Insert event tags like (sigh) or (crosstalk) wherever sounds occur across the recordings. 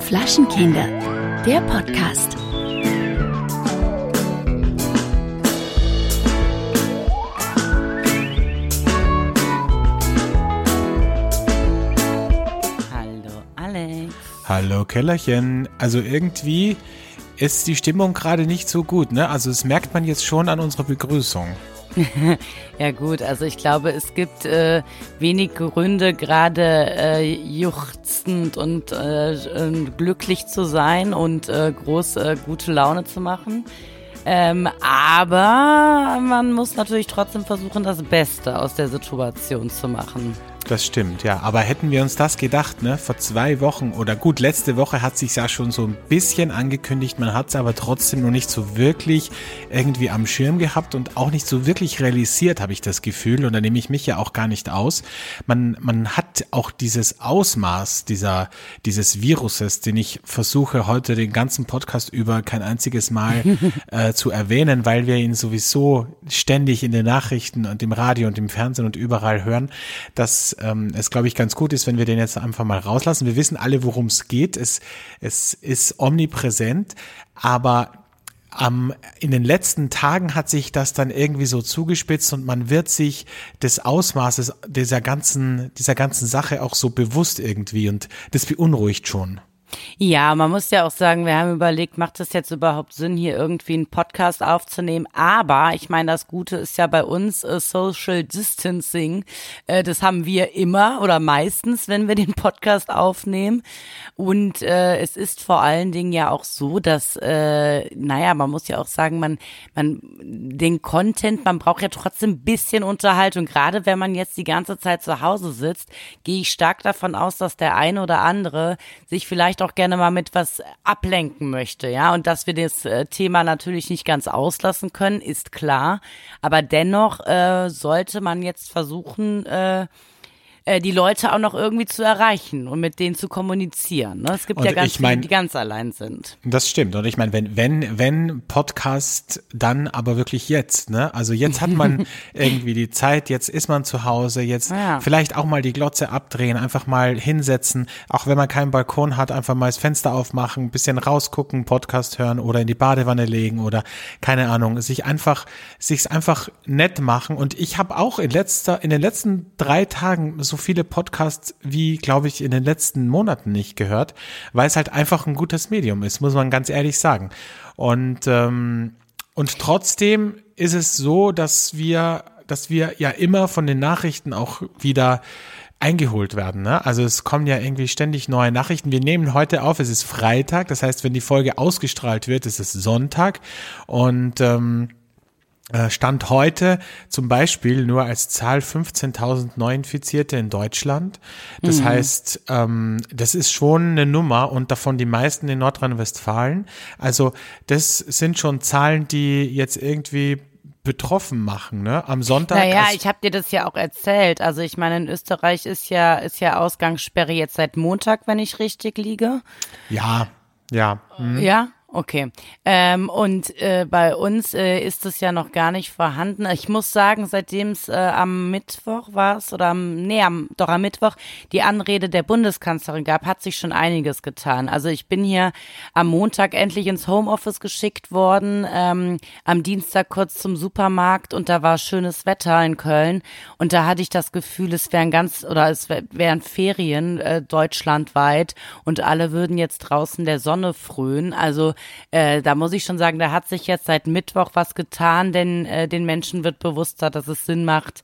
Flaschenkinder, der Podcast. Hallo Alex. Hallo Kellerchen. Also irgendwie ist die Stimmung gerade nicht so gut, ne? Also das merkt man jetzt schon an unserer Begrüßung. (laughs) ja gut, also ich glaube, es gibt äh, wenig Gründe, gerade äh, juchzend und äh, glücklich zu sein und äh, groß äh, gute Laune zu machen. Ähm, aber man muss natürlich trotzdem versuchen, das Beste aus der Situation zu machen. Das stimmt, ja. Aber hätten wir uns das gedacht, ne? Vor zwei Wochen oder gut, letzte Woche hat sich ja schon so ein bisschen angekündigt. Man hat es aber trotzdem noch nicht so wirklich irgendwie am Schirm gehabt und auch nicht so wirklich realisiert, habe ich das Gefühl. Und da nehme ich mich ja auch gar nicht aus. Man, man hat auch dieses Ausmaß dieser, dieses Viruses, den ich versuche heute den ganzen Podcast über kein einziges Mal (laughs) äh, zu erwähnen, weil wir ihn sowieso ständig in den Nachrichten und im Radio und im Fernsehen und überall hören, dass ähm, es, glaube ich, ganz gut ist, wenn wir den jetzt einfach mal rauslassen. Wir wissen alle, worum es geht. Es, es ist omnipräsent, aber ähm, in den letzten Tagen hat sich das dann irgendwie so zugespitzt und man wird sich des Ausmaßes dieser ganzen, dieser ganzen Sache auch so bewusst irgendwie und das beunruhigt schon. Ja, man muss ja auch sagen, wir haben überlegt, macht es jetzt überhaupt Sinn, hier irgendwie einen Podcast aufzunehmen? Aber ich meine, das Gute ist ja bei uns äh, Social Distancing. Äh, das haben wir immer oder meistens, wenn wir den Podcast aufnehmen. Und äh, es ist vor allen Dingen ja auch so, dass, äh, naja, man muss ja auch sagen, man, man, den Content, man braucht ja trotzdem ein bisschen Unterhaltung. Gerade wenn man jetzt die ganze Zeit zu Hause sitzt, gehe ich stark davon aus, dass der eine oder andere sich vielleicht vielleicht auch gerne mal mit was ablenken möchte, ja. Und dass wir das äh, Thema natürlich nicht ganz auslassen können, ist klar. Aber dennoch äh, sollte man jetzt versuchen, äh, äh, die Leute auch noch irgendwie zu erreichen und mit denen zu kommunizieren. Ne? Es gibt und ja ganz viele, die ganz allein sind. Das stimmt. Und ich meine, wenn, wenn, wenn Podcast, dann aber wirklich jetzt. Ne? Also jetzt hat man (laughs) irgendwie die Zeit, jetzt ist man zu Hause, jetzt ja. vielleicht auch mal die Glotze abdrehen, einfach mal hinsetzen, auch wenn man keinen Balkon hat, einfach mal das Fenster aufmachen, ein bisschen rausgucken, Podcast hören oder in die Badewanne legen oder keine Ahnung, sich einfach, sich's einfach nett machen. Und ich habe auch in letzter, in den letzten drei Tagen so viele Podcasts wie, glaube ich, in den letzten Monaten nicht gehört, weil es halt einfach ein gutes Medium ist, muss man ganz ehrlich sagen. Und, ähm, und trotzdem ist es so, dass wir, dass wir ja immer von den Nachrichten auch wieder eingeholt werden. Ne? Also es kommen ja irgendwie ständig neue Nachrichten. Wir nehmen heute auf, es ist Freitag, das heißt, wenn die Folge ausgestrahlt wird, ist es Sonntag. Und ähm, äh, Stand heute zum Beispiel nur als Zahl 15.000 Neuinfizierte in Deutschland. Das mhm. heißt, ähm, das ist schon eine Nummer und davon die meisten in Nordrhein-Westfalen. Also das sind schon Zahlen, die jetzt irgendwie betroffen machen, ne? Am Sonntag. Naja, ich habe dir das ja auch erzählt. Also ich meine, in Österreich ist ja ist ja Ausgangssperre jetzt seit Montag, wenn ich richtig liege. Ja, ja. Mhm. Ja, Okay. Ähm, und äh, bei uns äh, ist es ja noch gar nicht vorhanden. Ich muss sagen, seitdem es äh, am Mittwoch war es oder am, nee, am, doch am Mittwoch die Anrede der Bundeskanzlerin gab, hat sich schon einiges getan. Also ich bin hier am Montag endlich ins Homeoffice geschickt worden, ähm, am Dienstag kurz zum Supermarkt und da war schönes Wetter in Köln und da hatte ich das Gefühl, es wären ganz oder es wären Ferien äh, deutschlandweit und alle würden jetzt draußen der Sonne frönen. Also äh, da muss ich schon sagen, da hat sich jetzt seit Mittwoch was getan, denn äh, den Menschen wird bewusster, dass es Sinn macht,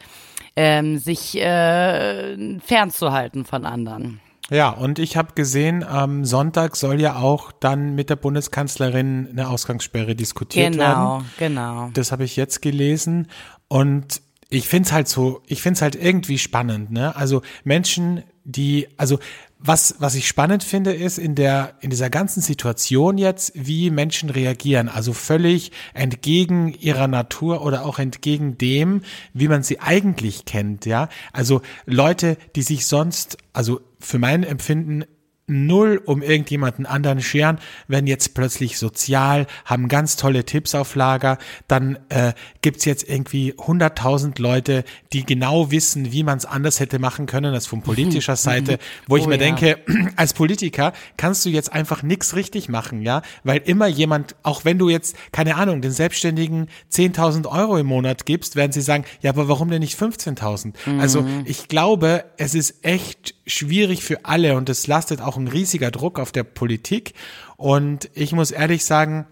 ähm, sich äh, fernzuhalten von anderen. Ja, und ich habe gesehen, am Sonntag soll ja auch dann mit der Bundeskanzlerin eine Ausgangssperre diskutiert genau, werden. Genau, genau. Das habe ich jetzt gelesen. Und ich finde es halt so, ich finde es halt irgendwie spannend, ne? Also Menschen, die, also was, was ich spannend finde, ist in der, in dieser ganzen Situation jetzt, wie Menschen reagieren. Also völlig entgegen ihrer Natur oder auch entgegen dem, wie man sie eigentlich kennt, ja. Also Leute, die sich sonst, also für mein Empfinden null um irgendjemanden anderen scheren, wenn jetzt plötzlich sozial, haben ganz tolle Tipps auf Lager, dann äh, gibt's jetzt irgendwie hunderttausend Leute, die genau wissen, wie man es anders hätte machen können, als von (laughs) politischer Seite, wo ich oh, mir ja. denke, (clears throat) als Politiker kannst du jetzt einfach nichts richtig machen, ja, weil immer jemand, auch wenn du jetzt, keine Ahnung, den Selbstständigen 10.000 Euro im Monat gibst, werden sie sagen, ja, aber warum denn nicht 15.000? Mhm. Also ich glaube, es ist echt schwierig für alle und es lastet auch ein riesiger Druck auf der Politik. Und ich muss ehrlich sagen,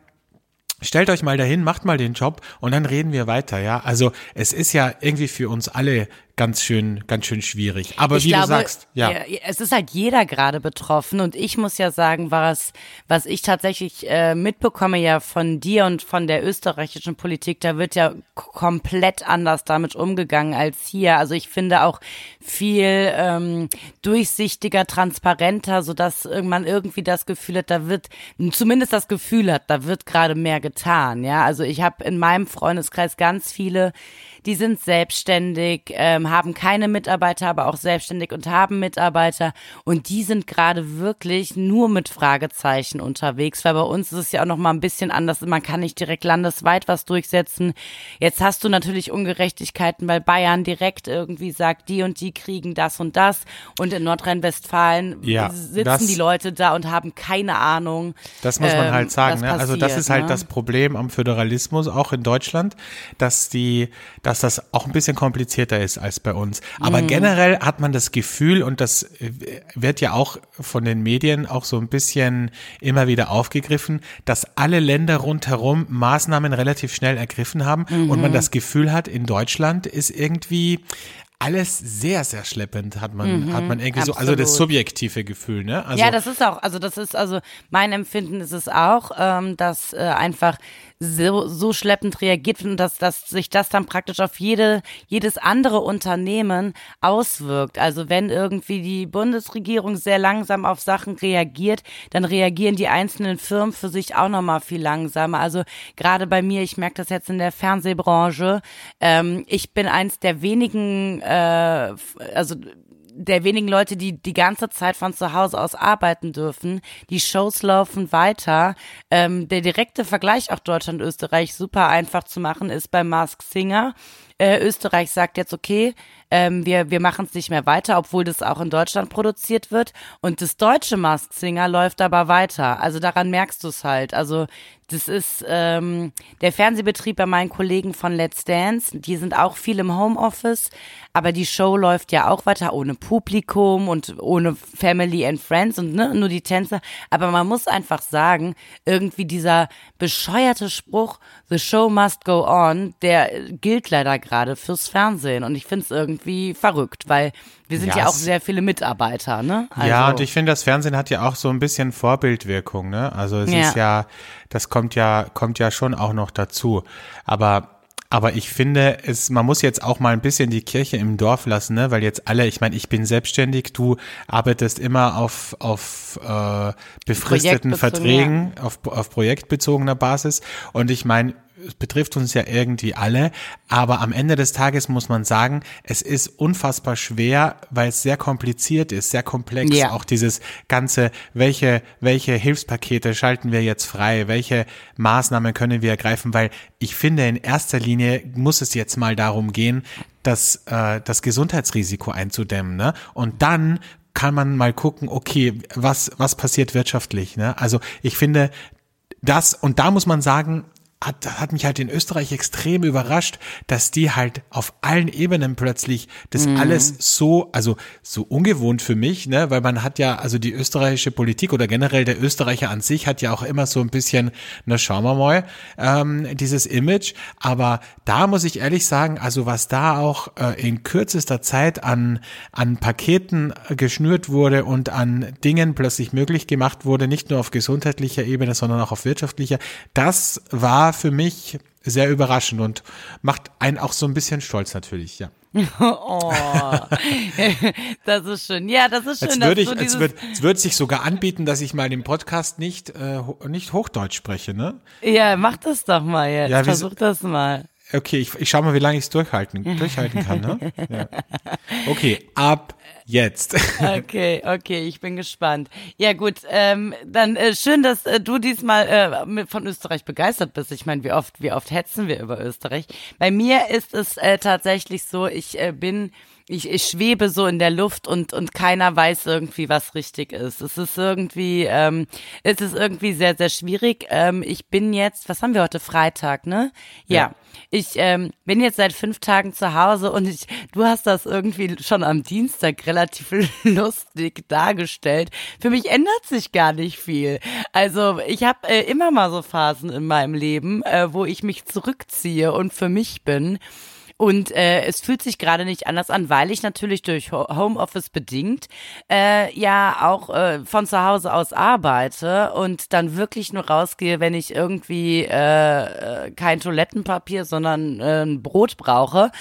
Stellt euch mal dahin, macht mal den Job und dann reden wir weiter, ja. Also es ist ja irgendwie für uns alle ganz schön, ganz schön schwierig. Aber ich wie glaube, du sagst, ja. Es ist halt jeder gerade betroffen und ich muss ja sagen, was, was ich tatsächlich äh, mitbekomme ja von dir und von der österreichischen Politik, da wird ja komplett anders damit umgegangen als hier. Also ich finde auch viel ähm, durchsichtiger, transparenter, so dass man irgendwie das Gefühl hat, da wird, zumindest das Gefühl hat, da wird gerade mehr getan. Ja, also ich habe in meinem Freundeskreis ganz viele, die sind selbstständig, ähm, haben keine Mitarbeiter, aber auch selbstständig und haben Mitarbeiter. Und die sind gerade wirklich nur mit Fragezeichen unterwegs, weil bei uns ist es ja auch noch mal ein bisschen anders. Man kann nicht direkt landesweit was durchsetzen. Jetzt hast du natürlich Ungerechtigkeiten, weil Bayern direkt irgendwie sagt, die und die kriegen das und das. Und in Nordrhein-Westfalen ja, sitzen die Leute da und haben keine Ahnung. Das muss man ähm, halt sagen. Ne? Passiert, also das ist halt ne? das Problem am Föderalismus, auch in Deutschland, dass die, dass das auch ein bisschen komplizierter ist als bei uns. Aber mhm. generell hat man das Gefühl, und das äh, wird ja auch von den Medien auch so ein bisschen immer wieder aufgegriffen, dass alle Länder rundherum Maßnahmen relativ schnell ergriffen haben mhm. und man mhm. das Gefühl hat, in Deutschland ist irgendwie alles sehr, sehr schleppend, hat man, mhm, hat man irgendwie absolut. so, also das subjektive Gefühl, ne? Also, ja, das ist auch, also das ist, also mein Empfinden ist es auch, ähm, dass äh, einfach so, so schleppend reagiert und dass, dass sich das dann praktisch auf jede, jedes andere Unternehmen auswirkt. Also wenn irgendwie die Bundesregierung sehr langsam auf Sachen reagiert, dann reagieren die einzelnen Firmen für sich auch nochmal viel langsamer. Also gerade bei mir, ich merke das jetzt in der Fernsehbranche, ähm, ich bin eins der wenigen, äh, also der wenigen Leute, die die ganze Zeit von zu Hause aus arbeiten dürfen. Die Shows laufen weiter. Ähm, der direkte Vergleich auch Deutschland-Österreich super einfach zu machen ist bei Mask Singer. Äh, Österreich sagt jetzt, okay, ähm, wir, wir machen es nicht mehr weiter, obwohl das auch in Deutschland produziert wird. Und das deutsche Mask Singer läuft aber weiter. Also daran merkst du es halt. Also das ist ähm, der Fernsehbetrieb bei meinen Kollegen von Let's Dance. Die sind auch viel im Homeoffice, aber die Show läuft ja auch weiter ohne Publikum und ohne Family and Friends und ne, nur die Tänzer. Aber man muss einfach sagen, irgendwie dieser bescheuerte Spruch, The show must go on, der gilt leider gerade fürs Fernsehen. Und ich finde es irgendwie verrückt, weil wir sind ja, ja auch sehr viele Mitarbeiter, ne? Also ja, und ich finde, das Fernsehen hat ja auch so ein bisschen Vorbildwirkung, ne? Also es ja. ist ja, das kommt ja, kommt ja schon auch noch dazu. Aber aber ich finde, es, man muss jetzt auch mal ein bisschen die Kirche im Dorf lassen, ne? weil jetzt alle, ich meine, ich bin selbstständig, du arbeitest immer auf, auf äh, befristeten Verträgen, auf, auf projektbezogener Basis. Und ich meine, es betrifft uns ja irgendwie alle, aber am Ende des Tages muss man sagen, es ist unfassbar schwer, weil es sehr kompliziert ist, sehr komplex. Ja. Auch dieses ganze, welche, welche Hilfspakete schalten wir jetzt frei, welche Maßnahmen können wir ergreifen, weil ich finde, in erster Linie muss es jetzt mal darum gehen, das, äh, das Gesundheitsrisiko einzudämmen. Ne? Und dann kann man mal gucken, okay, was, was passiert wirtschaftlich. Ne? Also ich finde, das, und da muss man sagen, hat, hat mich halt in Österreich extrem überrascht, dass die halt auf allen Ebenen plötzlich das mhm. alles so, also so ungewohnt für mich, ne, weil man hat ja, also die österreichische Politik oder generell der Österreicher an sich hat ja auch immer so ein bisschen, na schauen wir mal, ähm, dieses Image. Aber da muss ich ehrlich sagen, also was da auch äh, in kürzester Zeit an, an Paketen geschnürt wurde und an Dingen plötzlich möglich gemacht wurde, nicht nur auf gesundheitlicher Ebene, sondern auch auf wirtschaftlicher, das war für mich sehr überraschend und macht einen auch so ein bisschen stolz natürlich, ja. (laughs) oh, (laughs) das ist schön. Ja, das ist schön. Jetzt würde ich, so es wird, es wird sich sogar anbieten, dass ich mal im Podcast nicht, äh, nicht Hochdeutsch spreche, ne? Ja, mach das doch mal jetzt. Ja, Versuch das mal. Okay, ich, ich schau mal, wie lange ich es durchhalten, (laughs) durchhalten kann. Ne? Ja. Okay, ab jetzt. (laughs) Okay, okay, ich bin gespannt. Ja gut, ähm, dann äh, schön, dass äh, du diesmal äh, mit, von Österreich begeistert bist. Ich meine, wie oft, wie oft hetzen wir über Österreich? Bei mir ist es äh, tatsächlich so, ich äh, bin ich, ich schwebe so in der Luft und und keiner weiß irgendwie, was richtig ist. Es ist irgendwie, ähm, es ist irgendwie sehr sehr schwierig. Ähm, ich bin jetzt, was haben wir heute Freitag, ne? Ja, ja. ich ähm, bin jetzt seit fünf Tagen zu Hause und ich, du hast das irgendwie schon am Dienstag relativ (laughs) lustig dargestellt. Für mich ändert sich gar nicht viel. Also ich habe äh, immer mal so Phasen in meinem Leben, äh, wo ich mich zurückziehe und für mich bin. Und äh, es fühlt sich gerade nicht anders an, weil ich natürlich durch Homeoffice bedingt äh, ja auch äh, von zu Hause aus arbeite und dann wirklich nur rausgehe, wenn ich irgendwie äh, äh kein Toilettenpapier, sondern äh, ein Brot brauche.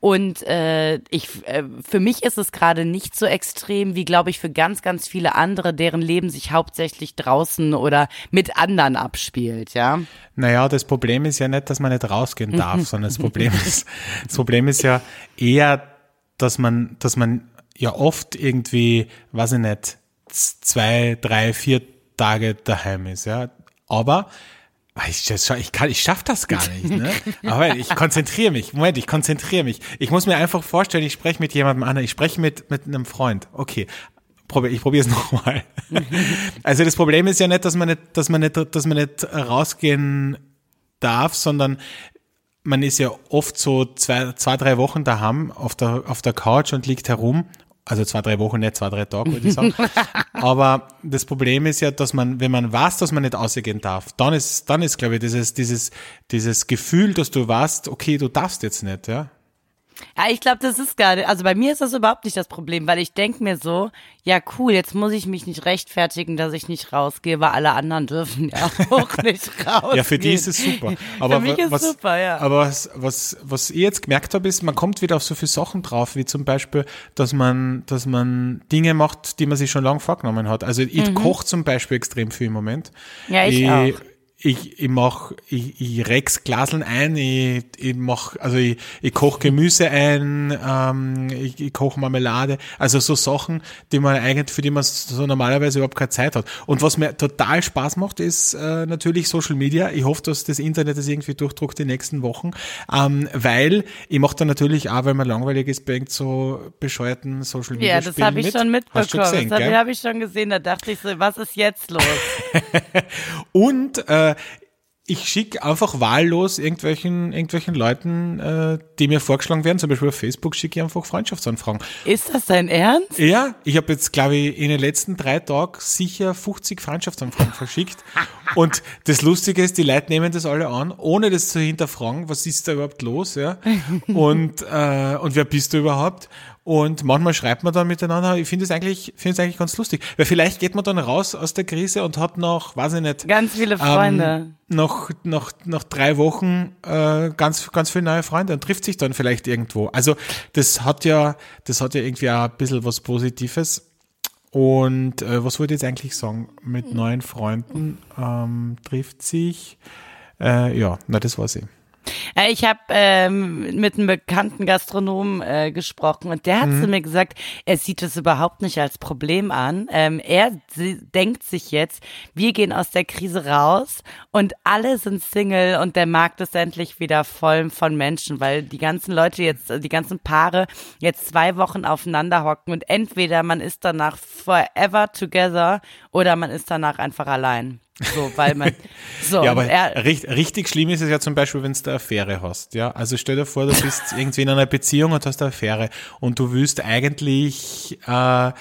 Und äh, ich, äh, für mich ist es gerade nicht so extrem wie, glaube ich, für ganz, ganz viele andere, deren Leben sich hauptsächlich draußen oder mit anderen abspielt, ja. Naja, das Problem ist ja nicht, dass man nicht rausgehen darf, (laughs) sondern das Problem ist, das Problem ist ja eher, dass man, dass man ja oft irgendwie, weiß ich nicht, zwei, drei, vier Tage daheim ist, ja. Aber ich, ich, kann, ich schaff das gar nicht, ne? (laughs) Aber ich konzentriere mich. Moment, ich konzentriere mich. Ich muss mir einfach vorstellen, ich spreche mit jemandem anderen, ich spreche mit, mit einem Freund. Okay. Ich probiere es (laughs) nochmal. Also das Problem ist ja nicht, dass man nicht, dass man nicht, dass man nicht rausgehen darf, sondern man ist ja oft so zwei, zwei, drei Wochen daheim auf der, auf der Couch und liegt herum. Also zwei, drei Wochen, nicht zwei, drei Tage, würde ich sagen. (laughs) Aber das Problem ist ja, dass man, wenn man weiß, dass man nicht ausgehen darf, dann ist, dann ist, glaube ich, dieses, dieses, dieses Gefühl, dass du weißt, okay, du darfst jetzt nicht, ja. Ja, ich glaube, das ist gar nicht, also bei mir ist das überhaupt nicht das Problem, weil ich denke mir so, ja cool, jetzt muss ich mich nicht rechtfertigen, dass ich nicht rausgehe, weil alle anderen dürfen ja (laughs) auch nicht rausgehen. ja, für die ist es super. Aber für mich ist was, super, ja. Aber was, was, was ich jetzt gemerkt habe, ist, man kommt wieder auf so viele Sachen drauf, wie zum Beispiel, dass man, dass man Dinge macht, die man sich schon lange vorgenommen hat. Also ich mhm. koche zum Beispiel extrem viel im Moment. Ja, ich, ich auch ich, ich mach, ich, ich rex Glaseln ein, ich, ich mach, also ich, ich koche Gemüse ein, ähm, ich, ich koche Marmelade, also so Sachen, die man eigentlich, für die man so normalerweise überhaupt keine Zeit hat. Und was mir total Spaß macht, ist äh, natürlich Social Media. Ich hoffe, dass das Internet das irgendwie durchdruckt die nächsten Wochen, ähm, weil ich mache da natürlich auch, weil man langweilig ist, bei so bescheuerten Social Media Ja, das habe ich mit. schon mitbekommen. Gesehen, das habe ich schon gesehen. Da dachte ich so, was ist jetzt los? (laughs) Und äh, ich schicke einfach wahllos irgendwelchen, irgendwelchen Leuten, äh, die mir vorgeschlagen werden, zum Beispiel auf Facebook, schicke ich einfach Freundschaftsanfragen. Ist das dein Ernst? Ja, ich habe jetzt, glaube ich, in den letzten drei Tagen sicher 50 Freundschaftsanfragen verschickt. Und das Lustige ist, die Leute nehmen das alle an, ohne das zu hinterfragen, was ist da überhaupt los, ja? Und, äh, und wer bist du überhaupt? Und manchmal schreibt man dann miteinander. Ich finde es eigentlich, finde es eigentlich ganz lustig. Weil vielleicht geht man dann raus aus der Krise und hat noch, weiß ich nicht. Ganz viele Freunde. Ähm, noch, noch, noch drei Wochen, äh, ganz, ganz viele neue Freunde und trifft sich dann vielleicht irgendwo. Also, das hat ja, das hat ja irgendwie auch ein bisschen was Positives. Und äh, was wollte ich jetzt eigentlich sagen? Mit neuen Freunden ähm, trifft sich. Äh, ja, na, das war's eh. Ich habe ähm, mit einem bekannten Gastronomen äh, gesprochen und der hat mhm. zu mir gesagt, er sieht es überhaupt nicht als Problem an. Ähm, er denkt sich jetzt, wir gehen aus der Krise raus und alle sind Single und der Markt ist endlich wieder voll von Menschen, weil die ganzen Leute jetzt, die ganzen Paare jetzt zwei Wochen aufeinander hocken und entweder man ist danach forever together oder man ist danach einfach allein. So, weil man. (laughs) So, ja, aber er, richtig, richtig schlimm ist es ja zum Beispiel, wenn du eine Affäre hast. Ja, also stell dir vor, du bist (laughs) irgendwie in einer Beziehung und hast eine Affäre und du willst eigentlich, äh,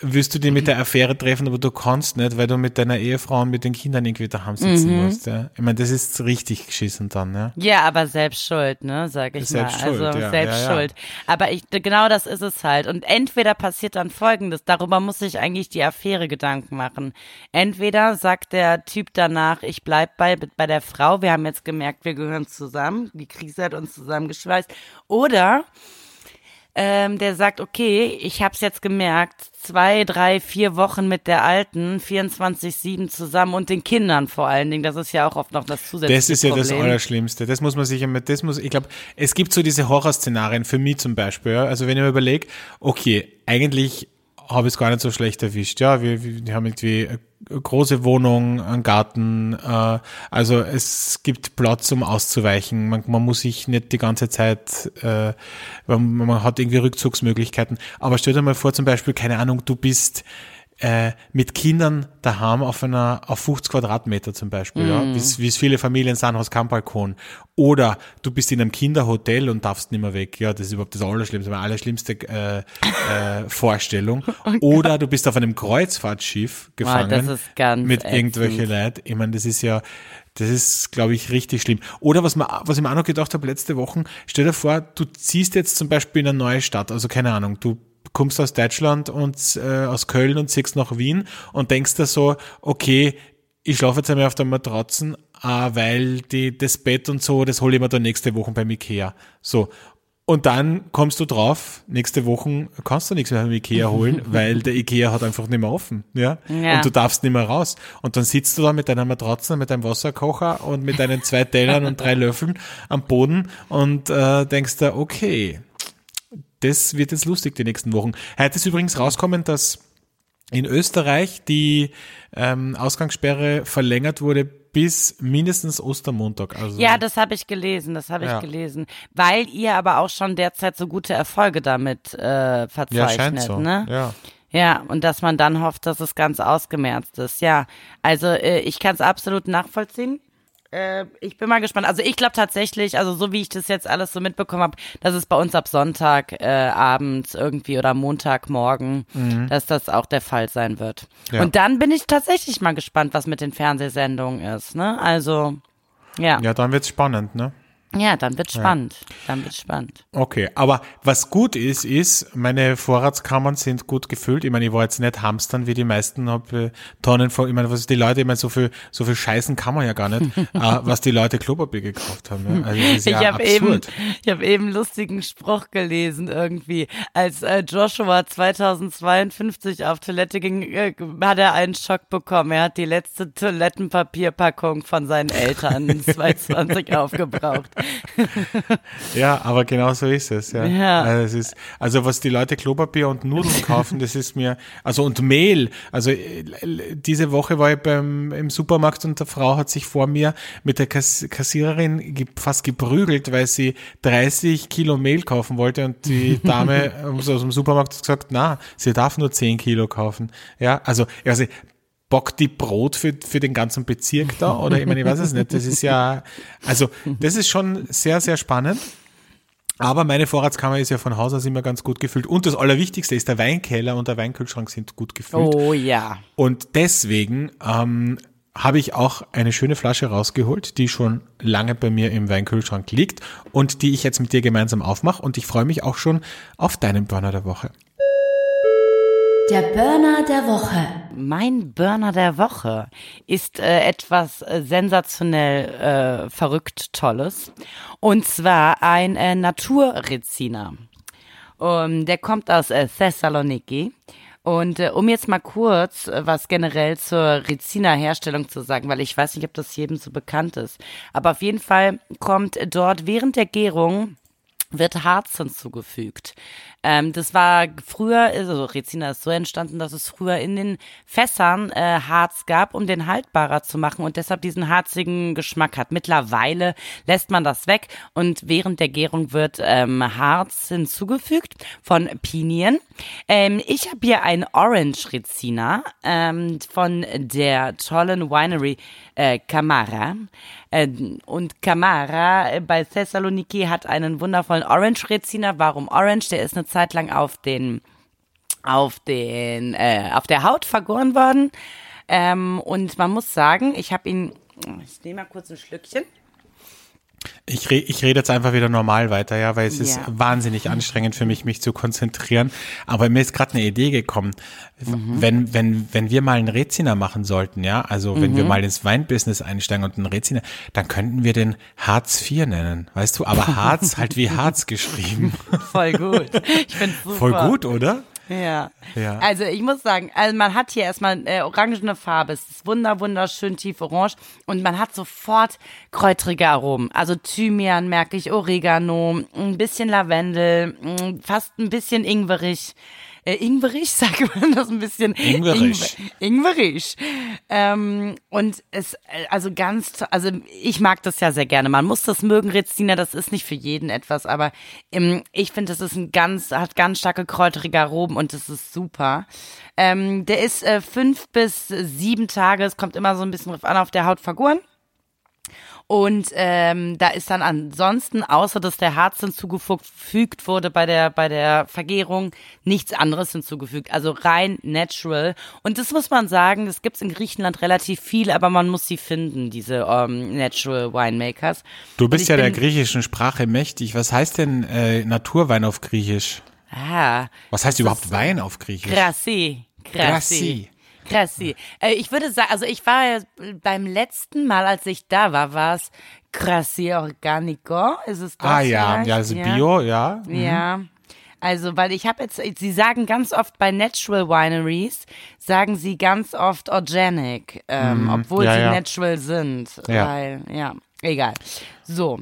willst du dich mit der Affäre treffen, aber du kannst nicht, weil du mit deiner Ehefrau und mit den Kindern irgendwie daheim sitzen mhm. musst. Ja. Ich meine, das ist richtig geschissen dann, ja. Ja, aber selbst schuld, ne, sag ich selbst mal. Schuld, also ja, selbst ja, schuld. Aber ich, genau das ist es halt. Und entweder passiert dann Folgendes, darüber muss sich eigentlich die Affäre Gedanken machen. Entweder sagt der Typ danach, ich bleib bei, bei der Frau, wir haben jetzt gemerkt, wir gehören zusammen, die Krise hat uns zusammengeschweißt. Oder ähm, der sagt, okay, ich habe es jetzt gemerkt, zwei, drei, vier Wochen mit der Alten, 24-7 zusammen und den Kindern vor allen Dingen. Das ist ja auch oft noch das zusätzliche Das ist ja Problem. das Allerschlimmste. Das muss man sich immer, das muss, ich glaube, es gibt so diese Horrorszenarien für mich zum Beispiel. Ja? Also wenn ich mir überlege, okay, eigentlich habe ich es gar nicht so schlecht erwischt. Ja, wir, wir haben irgendwie eine große Wohnung, einen Garten, äh, also es gibt Platz, um auszuweichen. Man, man muss sich nicht die ganze Zeit, äh, man, man hat irgendwie Rückzugsmöglichkeiten. Aber stell dir mal vor, zum Beispiel, keine Ahnung, du bist äh, mit Kindern daheim auf einer auf 50 Quadratmeter zum Beispiel, ja, wie es viele Familien sind, hast keinen Balkon. Oder du bist in einem Kinderhotel und darfst nicht mehr weg. Ja, das ist überhaupt das Allerschlimmste, meine allerschlimmste äh, äh, (laughs) Vorstellung. Oder du bist auf einem Kreuzfahrtschiff gefangen ganz mit ätzend. irgendwelchen Leuten. Ich meine, das ist ja, das ist, glaube ich, richtig schlimm. Oder was, man, was ich mir auch noch gedacht habe letzte Woche, stell dir vor, du ziehst jetzt zum Beispiel in eine neue Stadt, also keine Ahnung, du kommst aus Deutschland und äh, aus Köln und ziehst nach Wien und denkst dir so, okay, ich schlafe jetzt einmal auf der Matratzen, äh, weil die, das Bett und so, das hole ich mir dann nächste Woche beim Ikea. So. Und dann kommst du drauf, nächste Woche kannst du nichts mehr beim Ikea holen, weil der Ikea hat einfach nicht mehr offen. Ja? Ja. Und du darfst nicht mehr raus. Und dann sitzt du da mit deiner Matratze, mit deinem Wasserkocher und mit deinen zwei Tellern und drei Löffeln am Boden und äh, denkst dir, okay, das wird jetzt lustig die nächsten Wochen. Heute ist übrigens rauskommen, dass in Österreich die ähm, Ausgangssperre verlängert wurde bis mindestens Ostermontag. Also Ja, das habe ich gelesen, das habe ich Ja. gelesen. Weil ihr aber auch schon derzeit so gute Erfolge damit äh, ja, verzeichnet, scheint so. ne? Ja. Ja, und dass man dann hofft, dass es ganz ausgemerzt ist. Ja, also äh, ich kann es absolut nachvollziehen. Äh, ich bin mal gespannt. Also ich glaube tatsächlich, also so wie ich das jetzt alles so mitbekommen habe, dass es bei uns ab Sonntag äh, abends irgendwie oder Montagmorgen, dass das auch der Fall sein wird. Mhm. Ja. Und dann bin ich tatsächlich mal gespannt, was mit den Fernsehsendungen ist. Ne? Also ja. ja, dann wird's spannend, ne? Ja, dann wird spannend. Dann wird spannend. Okay, aber was gut ist, ist, meine Vorratskammern sind gut gefüllt. Ich meine, ich war jetzt nicht hamstern wie die meisten, hab äh, Tonnen von, ich meine, was die Leute, ich meine, so viel, so viel Scheißen kann man ja gar nicht, (laughs) äh, was die Leute Klopapier gekauft haben. Ja. Also das ist ja ich habe eben, ich habe eben einen lustigen Spruch gelesen irgendwie, als äh, Joshua 2052 auf Toilette ging, äh, hat er einen Schock bekommen. Er hat die letzte Toilettenpapierpackung von seinen Eltern (laughs) 2020 aufgebraucht. (laughs) Ja, aber genau so ist es. Ja. Ja. Also, es ist, also was die Leute Klopapier und Nudeln (laughs) kaufen, das ist mir, also und Mehl. Also äh, diese Woche war ich beim im Supermarkt und der Frau hat sich vor mir mit der Kass Kassiererin ge- fast geprügelt, weil sie 30 Kilo Mehl kaufen wollte und die (laughs) Dame aus dem Supermarkt hat gesagt, na, sie darf nur 10 Kilo kaufen. Ja, also, also bockt die Brot für, für den ganzen Bezirk da? Oder ich meine, ich weiß es nicht. Das ist ja, also das ist schon sehr, sehr spannend. Aber meine Vorratskammer ist ja von Haus aus immer ganz gut gefüllt. Und das Allerwichtigste ist, der Weinkeller und der Weinkühlschrank sind gut gefüllt. Oh ja. Und deswegen ähm, habe ich auch eine schöne Flasche rausgeholt, die schon lange bei mir im Weinkühlschrank liegt und die ich jetzt mit dir gemeinsam aufmache. Und ich freue mich auch schon auf deinen Burner der Woche. Der Burner der Woche. Mein Burner der Woche ist äh, etwas äh, sensationell äh, verrückt Tolles. Und zwar ein äh, Naturreziner. Um, der kommt aus äh, Thessaloniki. Und äh, um jetzt mal kurz äh, was generell zur Rezina-Herstellung zu sagen, weil ich weiß nicht, ob das jedem so bekannt ist. Aber auf jeden Fall kommt dort während der Gärung wird Harz hinzugefügt. Ähm, das war früher, also Rezina ist so entstanden, dass es früher in den Fässern äh, Harz gab, um den haltbarer zu machen und deshalb diesen harzigen Geschmack hat. Mittlerweile lässt man das weg und während der Gärung wird ähm, Harz hinzugefügt von Pinien. Ähm, ich habe hier ein Orange Rezina ähm, von der tollen Winery äh, Camara. Äh, und Camara äh, bei Thessaloniki hat einen wundervollen Orange Reziner. Warum Orange? Der ist eine Zeit lang auf den auf den äh, auf der Haut vergoren worden. Ähm, und man muss sagen, ich habe ihn. Ich nehme mal kurz ein Schlückchen. Ich, re ich rede jetzt einfach wieder normal weiter, ja, weil es Ja. ist wahnsinnig anstrengend für mich, mich zu konzentrieren. Aber mir ist gerade eine Idee gekommen. Mhm. Wenn, wenn, wenn wir mal einen Reziner machen sollten, ja, also wenn Mhm. wir mal ins Weinbusiness einsteigen und einen Reziner, dann könnten wir den Hartz IV nennen, weißt du, aber Harz halt wie (laughs) Harz geschrieben. Voll gut. Ich finde super. Voll gut, oder? Ja. Ja. Also ich muss sagen, also man hat hier erstmal äh, orangene Farbe, es ist wunder, wunderschön tief orange und man hat sofort kräutrige Aromen. Also Thymian merke ich, Oregano, ein bisschen Lavendel, mh, fast ein bisschen ingwerig. Äh, ingwerig, (laughs) sagt man das ein bisschen? Ingwerig. Ingwer- ingwerig. Ähm, und es, äh, also ganz, also ich mag das ja sehr gerne. Man muss das mögen, Rezina, das ist nicht für jeden etwas, aber ähm, ich finde, das ist ein ganz, hat ganz starke kräuterige Aromen und das ist super. Ähm, der ist äh, fünf bis sieben Tage, es kommt immer so ein bisschen drauf an, auf der Haut vergoren. Und ähm, da ist dann ansonsten, außer dass der Harz hinzugefügt wurde bei der bei der Vergärung, nichts anderes hinzugefügt. Also rein natural. Und das muss man sagen, das gibt's in Griechenland relativ viel, aber man muss sie finden, diese ähm, Natural Winemakers. Du bist ja der griechischen Sprache mächtig. Was heißt denn äh, Naturwein auf Griechisch? Ah, Was heißt überhaupt Wein auf Griechisch? Krassi. Krassi. Krassi. Krassi. Äh, ich würde sagen, also ich war ja beim letzten Mal, als ich da war, war es Krassi Organico. Ist es das ah ja, vielleicht? ja, also Bio, ja. Ja. Also, weil ich habe jetzt, sie sagen ganz oft bei Natural Wineries, sagen sie ganz oft Organic, ähm, obwohl Mhm. Ja, sie ja. natural sind. Ja. Weil, ja, egal. So.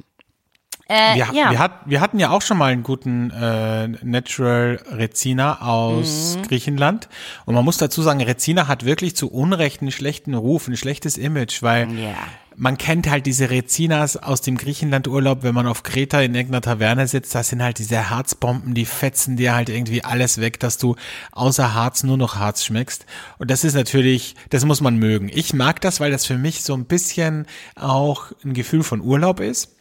Äh, Wir, ja. wir, hat, wir hatten ja auch schon mal einen guten äh, Natural Rezina aus Mhm. Griechenland. Und man muss dazu sagen, Rezina hat wirklich zu Unrecht einen schlechten Ruf, ein schlechtes Image, weil Ja. Man kennt halt diese Rezinas aus dem Griechenland-Urlaub, wenn man auf Kreta in irgendeiner Taverne sitzt, das sind halt diese Harzbomben, die fetzen dir halt irgendwie alles weg, dass du außer Harz nur noch Harz schmeckst. Und das ist natürlich, das muss man mögen. Ich mag das, weil das für mich so ein bisschen auch ein Gefühl von Urlaub ist.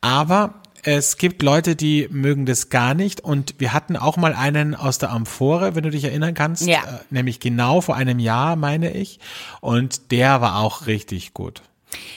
Aber es gibt Leute, die mögen das gar nicht. Und wir hatten auch mal einen aus der Amphore, wenn du dich erinnern kannst. Ja. Äh, nämlich genau vor einem Jahr, meine ich. Und der war auch richtig gut.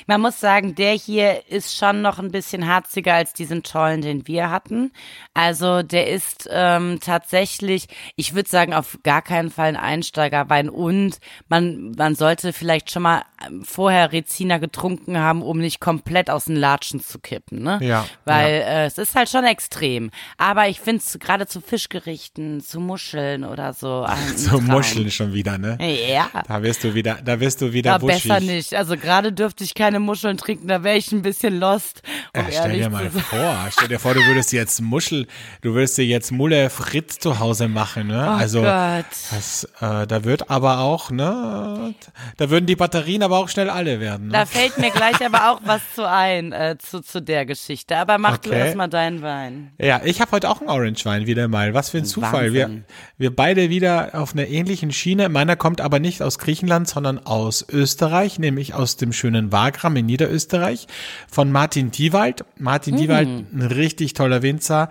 Man muss sagen, der hier ist schon noch ein bisschen harziger als diesen tollen, den wir hatten. Also der ist ähm, tatsächlich, ich würde sagen, auf gar keinen Fall ein Einsteigerwein und man, man sollte vielleicht schon mal ähm, vorher Rezina getrunken haben, um nicht komplett aus den Latschen zu kippen, ne? Ja, Weil Äh, es ist halt schon extrem. Aber ich finde es gerade zu Fischgerichten, zu Muscheln oder so. (laughs) Traum. Muscheln schon wieder, ne? Ja. Da wirst du wieder, da wirst du wieder Ja, buschig. besser nicht. Also gerade dürfte ich keine Muscheln trinken, da wäre ich ein bisschen lost. Um Ja, stell dir mal vor, stell dir vor, du würdest jetzt Muschel, du würdest dir jetzt Mulle Fritz zu Hause machen, ne? Oh also das, äh, da wird aber auch, ne? Da würden die Batterien aber auch schnell alle werden. Da Ne? fällt mir gleich aber auch was zu ein, äh, zu, zu der Geschichte. Aber mach du Okay. erstmal deinen Wein. Ja, ich habe heute auch einen Orange Wein wieder mal. Was für ein Zufall. Wir, wir beide wieder auf einer ähnlichen Schiene. Meiner kommt aber nicht aus Griechenland, sondern aus Österreich, nämlich aus dem schönen Wagram in Niederösterreich von Martin Diewald. Martin Diewald, ein richtig toller Winzer.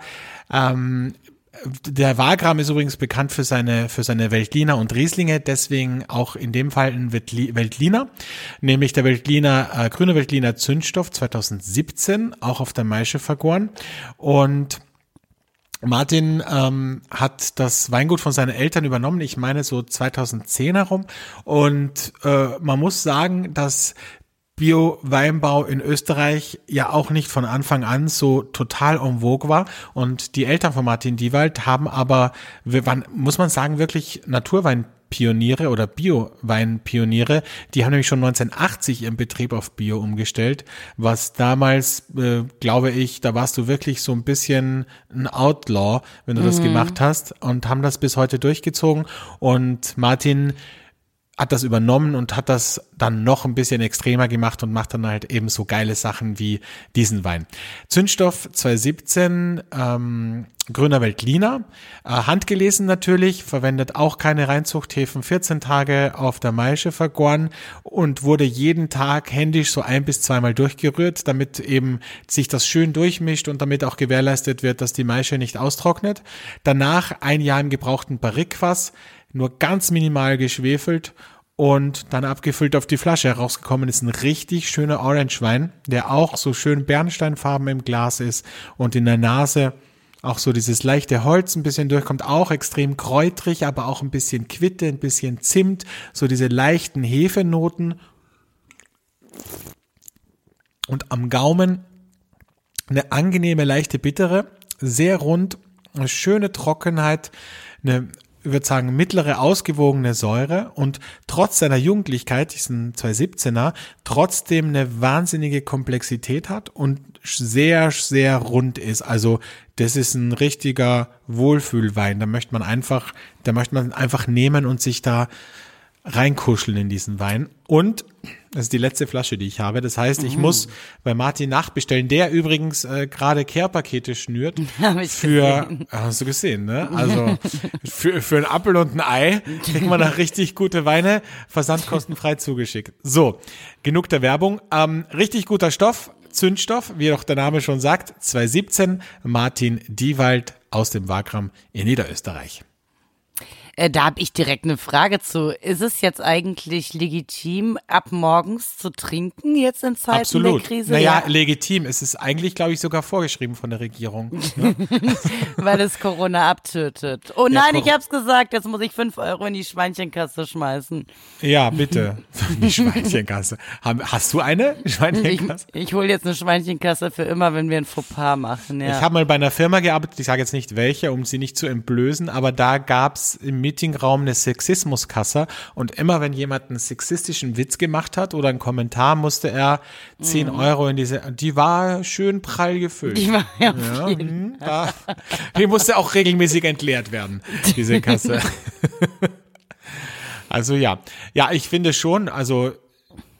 Ähm, der Wagram ist übrigens bekannt für seine, für seine Veltliner und Rieslinge, deswegen auch in dem Fall ein Veltliner, nämlich der Veltliner, äh, grüne Veltliner Zündstoff 2017, auch auf der Maische vergoren. Und Martin ähm, hat das Weingut von seinen Eltern übernommen, ich meine so 2010 herum. Und äh, man muss sagen, dass Bio-Weinbau in Österreich ja auch nicht von Anfang an so total en vogue war. Und die Eltern von Martin Diewald haben aber, waren, muss man sagen, wirklich Naturweinpioniere oder Bio-Weinpioniere. Die haben nämlich schon 1980 ihren Betrieb auf Bio umgestellt, was damals, äh, glaube ich, da warst du wirklich so ein bisschen ein Outlaw, wenn du das gemacht hast und haben das bis heute durchgezogen. Und Martin hat das übernommen und hat das dann noch ein bisschen extremer gemacht und macht dann halt eben so geile Sachen wie diesen Wein. Zündstoff 2017, ähm, Grüner Veltliner, äh, handgelesen natürlich, verwendet auch keine Reinzuchthäfen, 14 Tage auf der Maische vergoren und wurde jeden Tag händisch so ein bis zweimal durchgerührt, damit eben sich das schön durchmischt und damit auch gewährleistet wird, dass die Maische nicht austrocknet. Danach ein Jahr im gebrauchten Barrikfass, nur ganz minimal geschwefelt und dann abgefüllt auf die Flasche. Herausgekommen ist ein richtig schöner Orange-Wein, der auch so schön Bernsteinfarben im Glas ist und in der Nase auch so dieses leichte Holz ein bisschen durchkommt, auch extrem kräutrig, aber auch ein bisschen Quitte, ein bisschen Zimt, so diese leichten Hefenoten. Und am Gaumen eine angenehme, leichte Bittere, sehr rund, eine schöne Trockenheit, eine ich würde sagen, mittlere ausgewogene Säure und trotz seiner Jugendlichkeit, diesen 217er, trotzdem eine wahnsinnige Komplexität hat und sehr, sehr rund ist. Also das ist ein richtiger Wohlfühlwein. Da möchte man einfach, da möchte man einfach nehmen und sich da reinkuscheln in diesen Wein. Und das ist die letzte Flasche, die ich habe. Das heißt, ich mhm. muss bei Martin nachbestellen, der übrigens äh, gerade Care-Pakete schnürt. (laughs) Hab ich für, gesehen. hast du gesehen, ne? Also für, für ein Apfel und ein Ei kriegt man da (laughs) richtig gute Weine, versandkostenfrei zugeschickt. So, genug der Werbung. Ähm, richtig guter Stoff, Zündstoff, wie doch der Name schon sagt, 2017, Martin Diewald aus dem Wagram in Niederösterreich. Äh, da habe ich direkt eine Frage zu. Ist es jetzt eigentlich legitim, ab morgens zu trinken jetzt in Zeiten Absolut. der Krise? Naja, legitim. Es ist eigentlich, glaube ich, sogar vorgeschrieben von der Regierung. Ne? (laughs) Weil es Corona abtötet. Oh Ja, nein, Cor- ich hab's gesagt, jetzt muss ich fünf Euro in die Schweinchenkasse schmeißen. Ja, bitte. (laughs) Die Schweinchenkasse. Hast du eine Ich, Schweinchenkasse? ich hole jetzt eine Schweinchenkasse für immer, wenn wir ein Fauxpas machen. Ja. Ich habe mal bei einer Firma gearbeitet, ich sage jetzt nicht welche, um sie nicht zu entblößen, aber da gab's im Meetingraum eine Sexismuskasse und immer wenn jemand einen sexistischen Witz gemacht hat oder einen Kommentar, musste er 10 Euro in diese, die war schön prall gefüllt. Die war ja, Ja, hm, da, die musste auch regelmäßig entleert werden, diese (laughs) Kasse. also ja, ja, ich finde schon, also,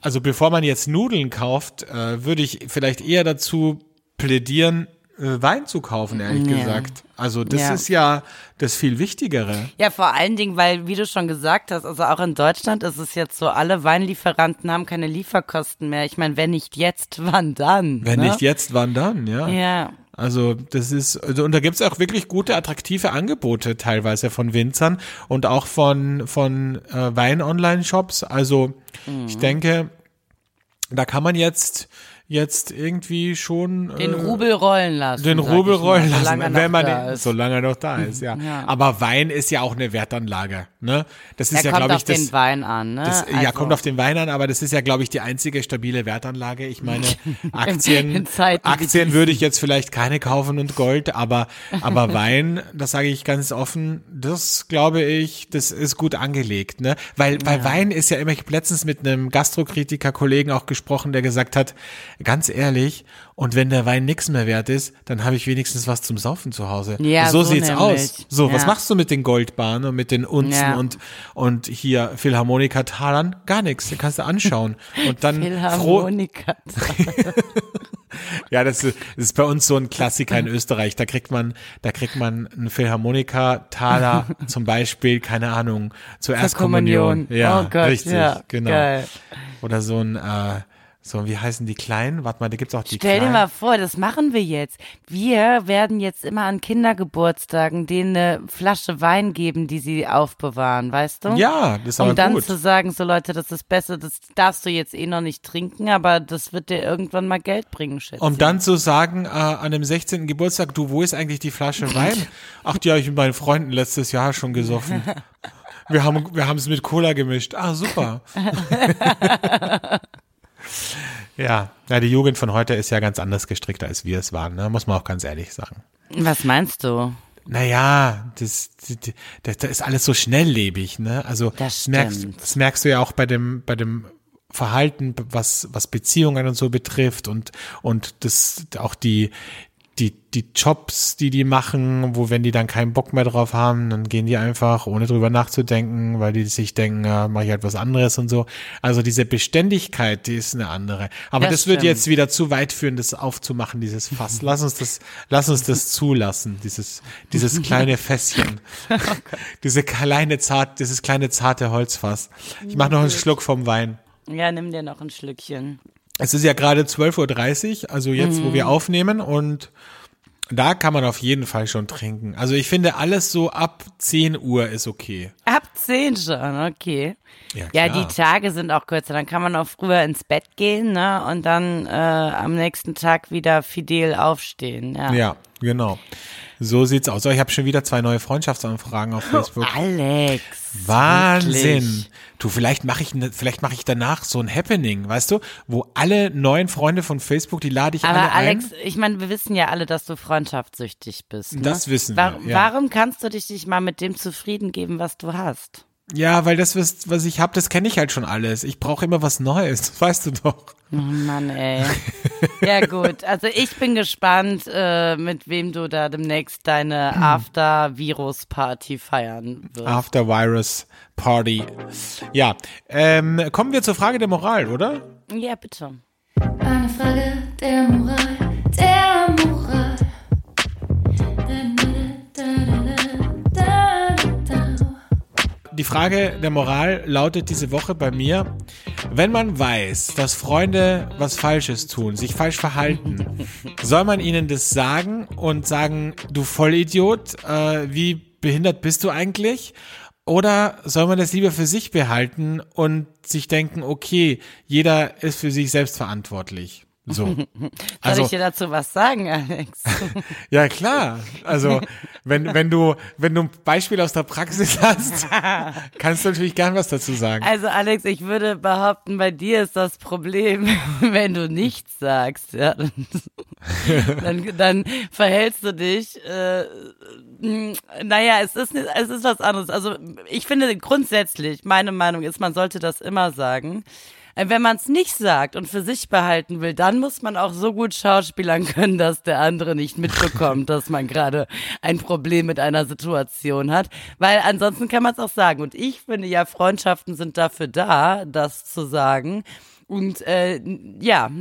also bevor man jetzt Nudeln kauft, äh, würde ich vielleicht eher dazu plädieren, Wein zu kaufen, ehrlich Ja. gesagt. Also das Ja. ist ja das viel Wichtigere. Ja, vor allen Dingen, weil, wie du schon gesagt hast, also auch in Deutschland ist es jetzt so, alle Weinlieferanten haben keine Lieferkosten mehr. Ich meine, wenn nicht jetzt, (laughs) wann dann? Wenn ne? nicht jetzt, wann dann, ja. Ja. Also das ist, also, und da gibt's auch wirklich gute, attraktive Angebote teilweise von Winzern und auch von, von äh, Wein-Online-Shops. Also ich Mhm. denke, da kann man jetzt jetzt irgendwie schon Den äh, Rubel rollen lassen. den Rubel ich mal, rollen lassen, solange er wenn noch man da den, ist. solange er noch da ist, ja. Ja. Aber Wein ist ja auch eine Wertanlage, ne? Das ist Er ja, glaube auf ich, das, den Wein an, ne? das, ja, Also, kommt auf den Wein an, aber das ist ja, glaube ich, die einzige stabile Wertanlage. Ich meine, (laughs) Aktien, Aktien würde ich jetzt vielleicht keine kaufen und Gold, aber, aber (laughs) Wein, das sage ich ganz offen, das glaube ich, das ist gut angelegt, ne? Weil, weil Wein ist ja immer, ich habe letztens mit einem Gastrokritiker-Kollegen auch gesprochen, der gesagt hat, ganz ehrlich, und wenn der Wein nichts mehr wert ist, dann habe ich wenigstens was zum Saufen zu Hause. Ja, so, so sieht's nämlich. aus. So, was Ja. machst du mit den Goldbahnen und mit den Unzen Ja. und, und hier Philharmoniker-Talern? Gar nichts. Den kannst du anschauen. Und dann froh, Philharmoniker. (laughs) ja, das ist, das ist bei uns so ein Klassiker in Österreich. Da kriegt man, da kriegt man einen Philharmoniker-Taler (laughs) zum Beispiel, keine Ahnung, zur Erstkommunion. Ja, oh Gott, richtig, ja, genau. Geil. Oder so ein, äh, so, wie heißen die Kleinen? Warte mal, da gibt's auch die Stell dir Kleinen. mal vor, das machen wir jetzt. Wir werden jetzt immer an Kindergeburtstagen denen eine Flasche Wein geben, die sie aufbewahren, weißt du? ja, das ist aber Um dann gut. zu sagen, so Leute, das ist besser, das darfst du jetzt eh noch nicht trinken, aber das wird dir irgendwann mal Geld bringen, Schätze. Um dann zu sagen, äh, an dem 16. Geburtstag, du, wo ist eigentlich die Flasche (laughs) Wein? Ach, die habe ich mit meinen Freunden letztes Jahr schon gesoffen. (laughs) Wir haben wir haben es mit Cola gemischt. Ah, super. (laughs) ja, ja, die Jugend von heute ist ja ganz anders gestrickt, als wir es waren, ne? muss man auch ganz ehrlich sagen. Was meinst du? Naja, das, das, das, ist alles so schnelllebig, ne? Also Das merkst, das merkst du ja auch bei dem, bei dem Verhalten, was, was Beziehungen und so betrifft und, und das auch die, die, Jobs, die die machen, wo wenn die dann keinen Bock mehr drauf haben, dann gehen die einfach, ohne drüber nachzudenken, weil die sich denken, ja, mache ich halt was anderes und so. Also diese Beständigkeit, die ist eine andere. Aber das, Das wird jetzt wieder zu weit führen, das aufzumachen, dieses Fass. (laughs) Lass uns das, lass uns das zulassen, dieses, dieses (laughs) kleine Fässchen. Diese kleine zart, dieses kleine zarte Holzfass. Ich mache noch einen Schluck vom Wein. Ja, nimm dir noch ein Schlückchen. Es ist ja gerade 12.30 Uhr, also jetzt, wo wir aufnehmen und da kann man auf jeden Fall schon trinken. Also ich finde, alles so ab 10 Uhr ist okay. Ab zehn schon, okay. Ja, Ja, die Tage sind auch kürzer. Dann kann man auch früher ins Bett gehen, ne? Und dann äh, am nächsten Tag wieder fidel aufstehen. Ja. Ja, genau. So sieht's aus. So, ich habe schon wieder zwei neue Freundschaftsanfragen auf Facebook. Alex. Wahnsinn. wirklich. Du, vielleicht mache ich, ne- vielleicht mache ich danach so ein Happening, weißt du, wo alle neuen Freunde von Facebook, die lade ich alle Aber Alex, ein. ich meine, wir wissen ja alle, dass du freundschaftssüchtig bist. Ne? Das wissen wir, ja. Warum kannst du dich nicht mal mit dem zufrieden geben, was du hast? Ja, weil das, was, was ich habe, das kenne ich halt schon alles. Ich brauche immer was Neues, das (laughs) weißt du doch. Oh Mann, ey. ja gut, also ich bin gespannt, äh, mit wem du da demnächst deine After-Virus-Party feiern wirst. After Virus Party. Ja, ähm, kommen wir zur Frage der Moral, oder? Ja, bitte. Eine Frage der Moral, der Moral. Die Frage der Moral lautet diese Woche bei mir, wenn man weiß, dass Freunde was Falsches tun, sich falsch verhalten, (laughs) soll man ihnen das sagen und sagen, du Vollidiot, äh, wie behindert bist du eigentlich? Oder soll man das lieber für sich behalten und sich denken, okay, jeder ist für sich selbst verantwortlich? So. (laughs) Soll Also, ich dir dazu was sagen, Alex? (laughs) ja klar. Also, wenn, wenn du, wenn du ein Beispiel aus der Praxis hast, (laughs) kannst du natürlich gern was dazu sagen. Also Alex, ich würde behaupten, bei dir ist das Problem, wenn du nichts sagst, ja, dann, dann, verhältst du dich. Äh, naja, es ist es ist was anderes. Also ich finde grundsätzlich, meine Meinung ist, man sollte das immer sagen. Äh, Wenn man es nicht sagt und für sich behalten will, dann muss man auch so gut schauspielern können, dass der andere nicht mitbekommt, dass man gerade ein Problem mit einer Situation hat. Weil ansonsten kann man es auch sagen. Und ich finde ja, Freundschaften sind dafür da, das zu sagen. Und äh, ja,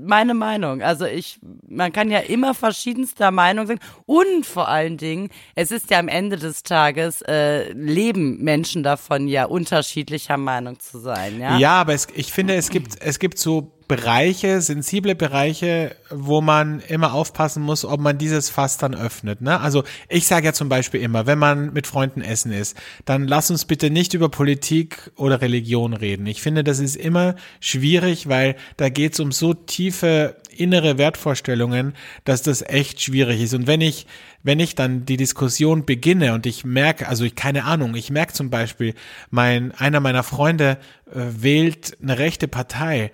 meine Meinung. Also ich, man kann ja immer verschiedenster Meinung sein. Und vor allen Dingen, es ist ja am Ende des Tages, äh, leben Menschen davon ja unterschiedlicher Meinung zu sein. Ja. Ja, aber es, ich finde, es gibt, es gibt so Bereiche, sensible Bereiche, wo man immer aufpassen muss, ob man dieses Fass dann öffnet. Ne? Also ich sage ja zum Beispiel immer, wenn man mit Freunden essen ist, dann lass uns bitte nicht über Politik oder Religion reden. Ich finde, das ist immer schwierig, weil da geht es um so tiefe innere Wertvorstellungen, dass das echt schwierig ist. Und wenn ich, wenn ich dann die Diskussion beginne und ich merke, also ich keine Ahnung, ich merke zum Beispiel, mein, einer meiner Freunde äh, wählt eine rechte Partei,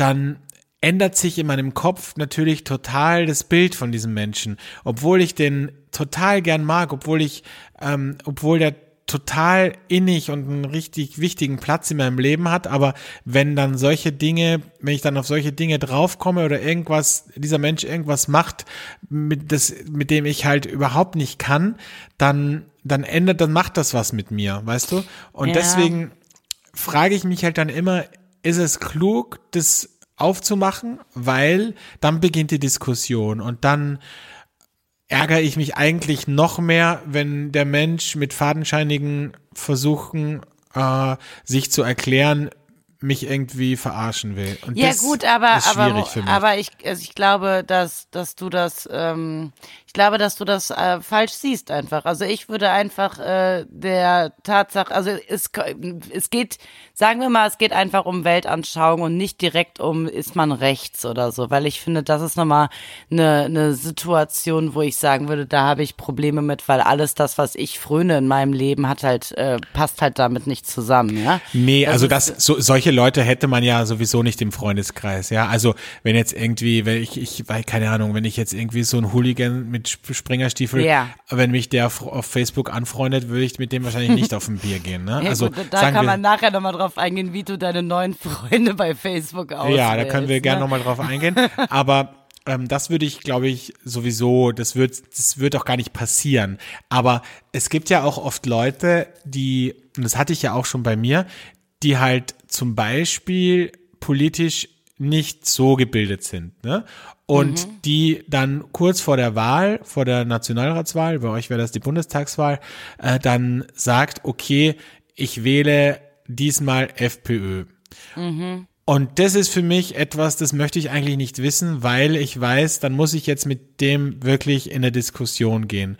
dann ändert sich in meinem Kopf natürlich total das Bild von diesem Menschen, obwohl ich den total gern mag, obwohl ich, ähm, obwohl der total innig und einen richtig wichtigen Platz in meinem Leben hat, aber wenn dann solche Dinge, wenn ich dann auf solche Dinge draufkomme oder irgendwas, dieser Mensch irgendwas macht, mit, das, mit dem ich halt überhaupt nicht kann, dann, dann ändert, dann macht das was mit mir, weißt du? Und Ja. deswegen frage ich mich halt dann immer, ist es klug, das aufzumachen, weil dann beginnt die Diskussion und dann ärgere ich mich eigentlich noch mehr, wenn der Mensch mit fadenscheinigen Versuchen, äh, sich zu erklären, mich irgendwie verarschen will. Und Ja das gut, aber aber aber ich also ich glaube, dass dass du das ähm, ich glaube, dass du das äh, falsch siehst einfach. Also ich würde einfach äh, der Tatsache, also es es geht, sagen wir mal, es geht einfach um Weltanschauung und nicht direkt um ist man rechts oder so, weil ich finde, das ist nochmal eine eine Situation, wo ich sagen würde, da habe ich Probleme mit, weil alles das, was ich fröne in meinem Leben, hat halt äh, passt halt damit nicht zusammen, ja. Nee, also ist- das, so, solche Leute hätte man ja sowieso nicht im Freundeskreis, ja. Also wenn jetzt irgendwie, wenn ich, ich weiß keine Ahnung, wenn ich jetzt irgendwie so ein Hooligan mit Sp- Springerstiefel, Ja. wenn mich der auf, Facebook anfreundet, würde ich mit dem wahrscheinlich nicht auf ein Bier gehen, ne? (laughs) Ja, also gut, da kann wir, man nachher nochmal drauf eingehen, wie du deine neuen Freunde bei Facebook auswählst. Ja, da können wir gerne ne? nochmal drauf eingehen. (laughs) Aber ähm, das würde ich, glaube ich, sowieso, das wird, das wird auch gar nicht passieren. Aber es gibt ja auch oft Leute, die, und das hatte ich ja auch schon bei mir, die halt zum Beispiel politisch nicht so gebildet sind, ne? Und Mhm. die dann kurz vor der Wahl, vor der Nationalratswahl, bei euch wäre das die Bundestagswahl, äh, dann sagt, okay, ich wähle diesmal FPÖ. Und das ist für mich etwas, das möchte ich eigentlich nicht wissen, weil ich weiß, dann muss ich jetzt mit dem wirklich in eine Diskussion gehen.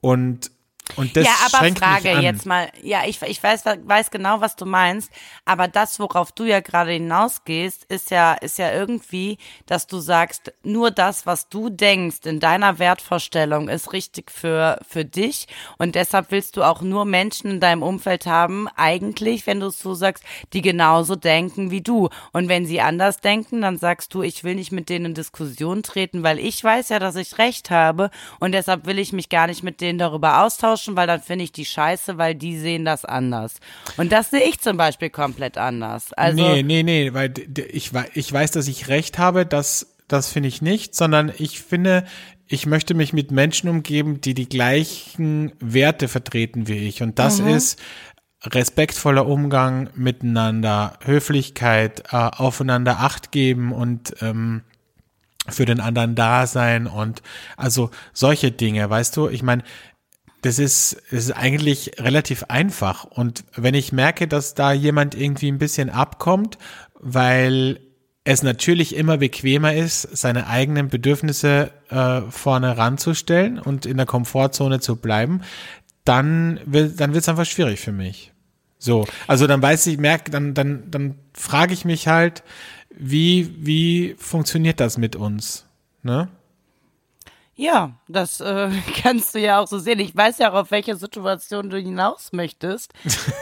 Und Und das ja, aber Frage jetzt mal. Ja, ich, ich weiß, weiß genau, was du meinst. Aber das, worauf du ja gerade hinausgehst, ist ja, ist ja irgendwie, dass du sagst, nur das, was du denkst in deiner Wertvorstellung ist richtig für, für dich. Und deshalb willst du auch nur Menschen in deinem Umfeld haben, eigentlich, wenn du es so sagst, die genauso denken wie du. Und wenn sie anders denken, dann sagst du, ich will nicht mit denen in Diskussion treten, weil ich weiß ja, dass ich recht habe. Und deshalb will ich mich gar nicht mit denen darüber austauschen, weil dann finde ich die scheiße, weil die sehen das anders. Und das sehe ich zum Beispiel komplett anders. Also, nee, nee, nee, weil ich, ich weiß, dass ich recht habe, das, das finde ich nicht, sondern ich finde, ich möchte mich mit Menschen umgeben, die die gleichen Werte vertreten wie ich. Und das ist respektvoller Umgang miteinander, Höflichkeit, äh, aufeinander Acht geben und ähm, für den anderen da sein und also solche Dinge, weißt du? Ich meine, das ist, das ist eigentlich relativ einfach. Und wenn ich merke, dass da jemand irgendwie ein bisschen abkommt, weil es natürlich immer bequemer ist, seine eigenen Bedürfnisse äh, vorne ranzustellen und in der Komfortzone zu bleiben, dann wird dann wird's einfach schwierig für mich. So, also dann weiß ich, merke, dann dann dann frage ich mich halt, wie wie funktioniert das mit uns, ne? Ja, das äh, (laughs) kannst du ja auch so sehen. Ich weiß ja auch, auf welche Situation du hinaus möchtest.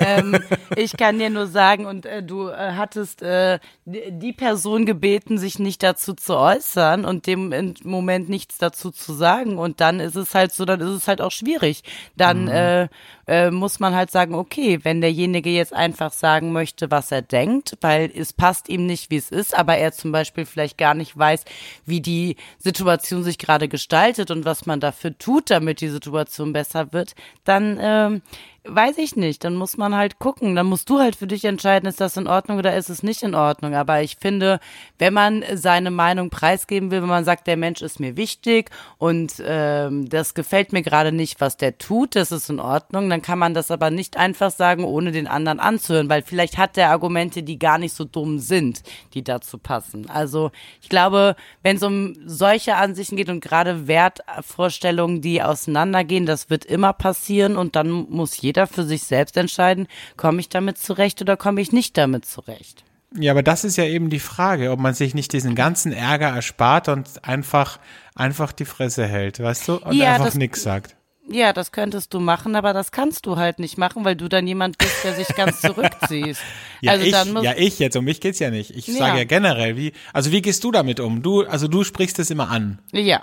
ähm, (laughs) ich kann dir nur sagen, und äh, du äh, hattest äh, die Person gebeten, sich nicht dazu zu äußern und dem Moment nichts dazu zu sagen. Und dann ist es halt so, dann ist es halt auch schwierig. Dann äh, äh, muss man halt sagen, okay, wenn derjenige jetzt einfach sagen möchte, was er denkt, weil es passt ihm nicht, wie es ist, aber er zum Beispiel vielleicht gar nicht weiß, wie die Situation sich gerade gestaltet und was man dafür tut, damit die Situation besser wird, dann ähm, weiß ich nicht. Dann muss man halt gucken. Dann musst du halt für dich entscheiden, ist das in Ordnung oder ist es nicht in Ordnung. Aber ich finde, wenn man seine Meinung preisgeben will, wenn man sagt, der Mensch ist mir wichtig und ähm, das gefällt mir gerade nicht, was der tut, das ist in Ordnung, dann kann man das aber nicht einfach sagen, ohne den anderen anzuhören, weil vielleicht hat der Argumente, die gar nicht so dumm sind, die dazu passen. Also ich glaube, wenn es um solche Ansichten geht und gerade Wertvorstellungen, die auseinandergehen, das wird immer passieren und dann muss jeder für sich selbst entscheiden, komme ich damit zurecht oder komme ich nicht damit zurecht. Ja, aber das ist ja eben die Frage, ob man sich nicht diesen ganzen Ärger erspart und einfach, einfach die Fresse hält, weißt du? Und Ja, einfach nichts sagt. Ja, das könntest du machen, aber das kannst du halt nicht machen, weil du dann jemand bist, der sich ganz (laughs) zurückziehst. Ja, also ich, dann muss ja, ich jetzt, um mich geht's ja nicht. Ich Ja. sage ja generell, wie, also wie gehst du damit um? Du, also du sprichst es immer an. ja.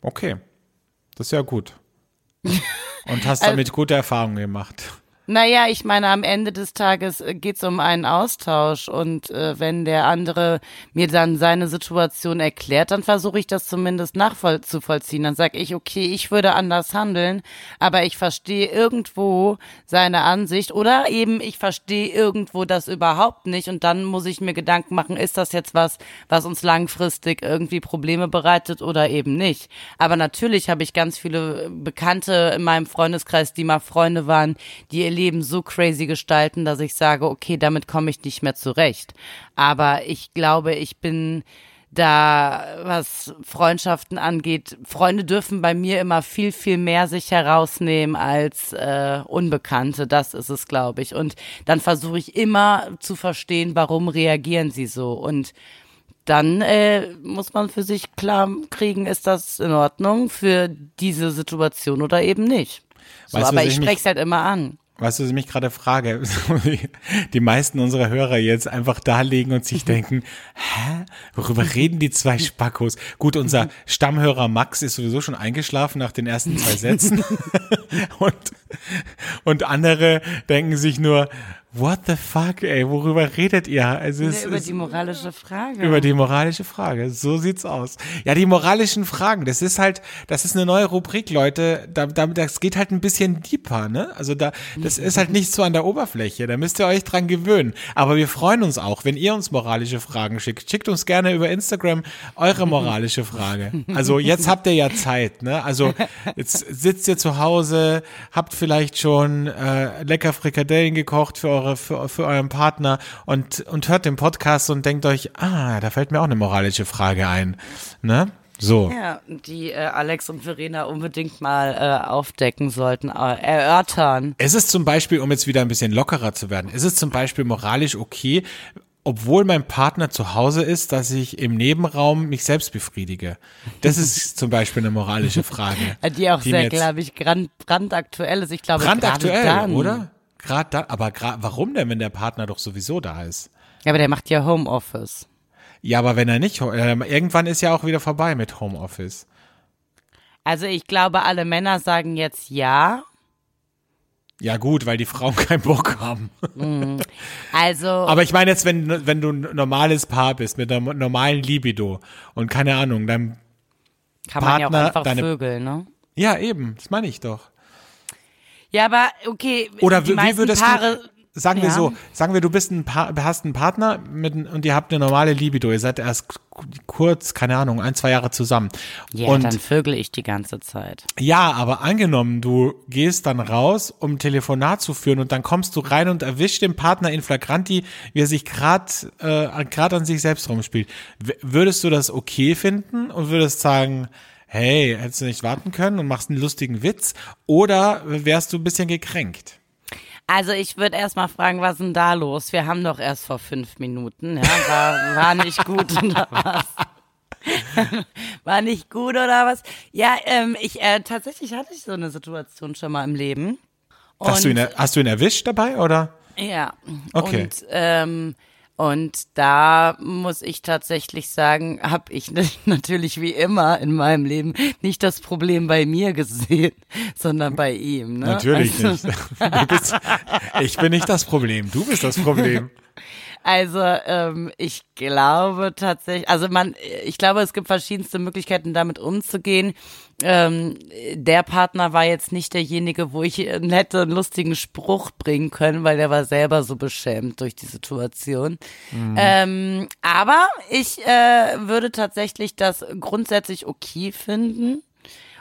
Okay. Das ist ja gut. Und hast Also- damit gute Erfahrungen gemacht. Naja, ich meine, am Ende des Tages äh, geht's um einen Austausch und äh, wenn der andere mir dann seine Situation erklärt, dann versuche ich das zumindest nachzuvollziehen. Dann sage ich, okay, ich würde anders handeln, aber ich verstehe irgendwo seine Ansicht oder eben ich verstehe irgendwo das überhaupt nicht und dann muss ich mir Gedanken machen, ist das jetzt was, was uns langfristig irgendwie Probleme bereitet oder eben nicht. Aber natürlich habe ich ganz viele Bekannte in meinem Freundeskreis, die mal Freunde waren, die Leben so crazy gestalten, dass ich sage, okay, damit komme ich nicht mehr zurecht. Aber ich glaube, ich bin da, was Freundschaften angeht, Freunde dürfen bei mir immer viel, viel mehr sich herausnehmen als äh, Unbekannte. Das ist es, glaube ich. Und dann versuche ich immer zu verstehen, warum reagieren sie so. Und dann äh, muss man für sich klar kriegen, ist das in Ordnung für diese Situation oder eben nicht. So, Weißt aber ich spreche es halt immer an. Weißt du, was ich mich gerade frage? (laughs) Die meisten unserer Hörer jetzt einfach da liegen und sich denken, hä? Worüber reden die zwei Spackos? Gut, unser Stammhörer Max ist sowieso schon eingeschlafen nach den ersten zwei Sätzen. (laughs) (laughs) und, und andere denken sich nur, what the fuck, ey, worüber redet ihr? Also es über ist- die moralische Frage. über die moralische Frage. So sieht's aus. Ja, die moralischen Fragen, das ist halt, das ist eine neue Rubrik, Leute. Da, da, das geht halt ein bisschen deeper, ne? Also da, das ist halt nicht so an der Oberfläche. Da müsst ihr euch dran gewöhnen. Aber wir freuen uns auch, wenn ihr uns moralische Fragen schickt. Schickt uns gerne über Instagram eure moralische Frage. Also jetzt habt ihr ja Zeit, ne? Also jetzt sitzt ihr zu Hause, habt vielleicht schon äh, lecker Frikadellen gekocht für eure, für, für euren Partner und, und hört den Podcast und denkt euch, ah, da fällt mir auch eine moralische Frage ein. Ne? So. Ja, die äh, Alex und Verena unbedingt mal äh, aufdecken sollten, äh, erörtern. Es ist zum Beispiel, um jetzt wieder ein bisschen lockerer zu werden, ist es zum Beispiel moralisch okay, obwohl mein Partner zu Hause ist, dass ich im Nebenraum mich selbst befriedige. Das ist (laughs) zum Beispiel eine moralische Frage. Die auch die sehr, glaube ich, brand, brandaktuell ist. Ich glaube, Brandaktuell, oder? Gerade da, aber gra- warum denn, wenn der Partner doch sowieso da ist? Ja, aber der macht ja Homeoffice. Ja, aber wenn er nicht, äh, irgendwann ist ja auch wieder vorbei mit Homeoffice. Also ich glaube, alle Männer sagen jetzt ja. Ja gut, weil die Frauen (laughs) keinen Bock haben. Also Aber ich meine jetzt, wenn, wenn du ein normales Paar bist mit einer normalen Libido und keine Ahnung, dann, kann man ja auch Partner, einfach deine- vögeln, ne? ja eben, das meine ich doch. Ja, aber okay. Oder wie, wie würdest Paare, du, sagen wir Ja. so, sagen wir, du bist ein pa hast einen Partner mit, und ihr habt eine normale Libido, ihr seid erst kurz, keine Ahnung, ein, zwei Jahre zusammen. Ja, und dann vögel ich die ganze Zeit. Ja, aber angenommen, du gehst dann raus, um ein Telefonat zu führen und dann kommst du rein und erwischst den Partner in flagranti, wie er sich gerade äh, grad an sich selbst rumspielt. W würdest du das okay finden und würdest sagen, hey, hättest du nicht warten können und machst einen lustigen Witz? Oder wärst du ein bisschen gekränkt? Also ich würde erstmal fragen, was ist denn da los? Wir haben doch erst vor fünf Minuten, ja, war, war nicht gut (laughs) oder was? (laughs) War nicht gut oder was? Ja, ähm, ich äh, tatsächlich hatte ich so eine Situation schon mal im Leben. Und, Hast du, ihn, hast du ihn erwischt dabei oder? Ja. Okay. Und, ähm, und da muss ich tatsächlich sagen, habe ich (laughs) natürlich wie immer in meinem Leben nicht das Problem bei mir gesehen, (laughs) sondern bei ihm. Ne? Natürlich also, nicht. (laughs) Bist, ich bin nicht das Problem, du bist das Problem. Also ähm, ich glaube tatsächlich, also man, ich glaube, es gibt verschiedenste Möglichkeiten, damit umzugehen. Ähm, der Partner war jetzt nicht derjenige, wo ich einen hätte einen lustigen Spruch bringen können, weil der war selber so beschämt durch die Situation. Ähm, aber ich äh, würde tatsächlich das grundsätzlich okay finden.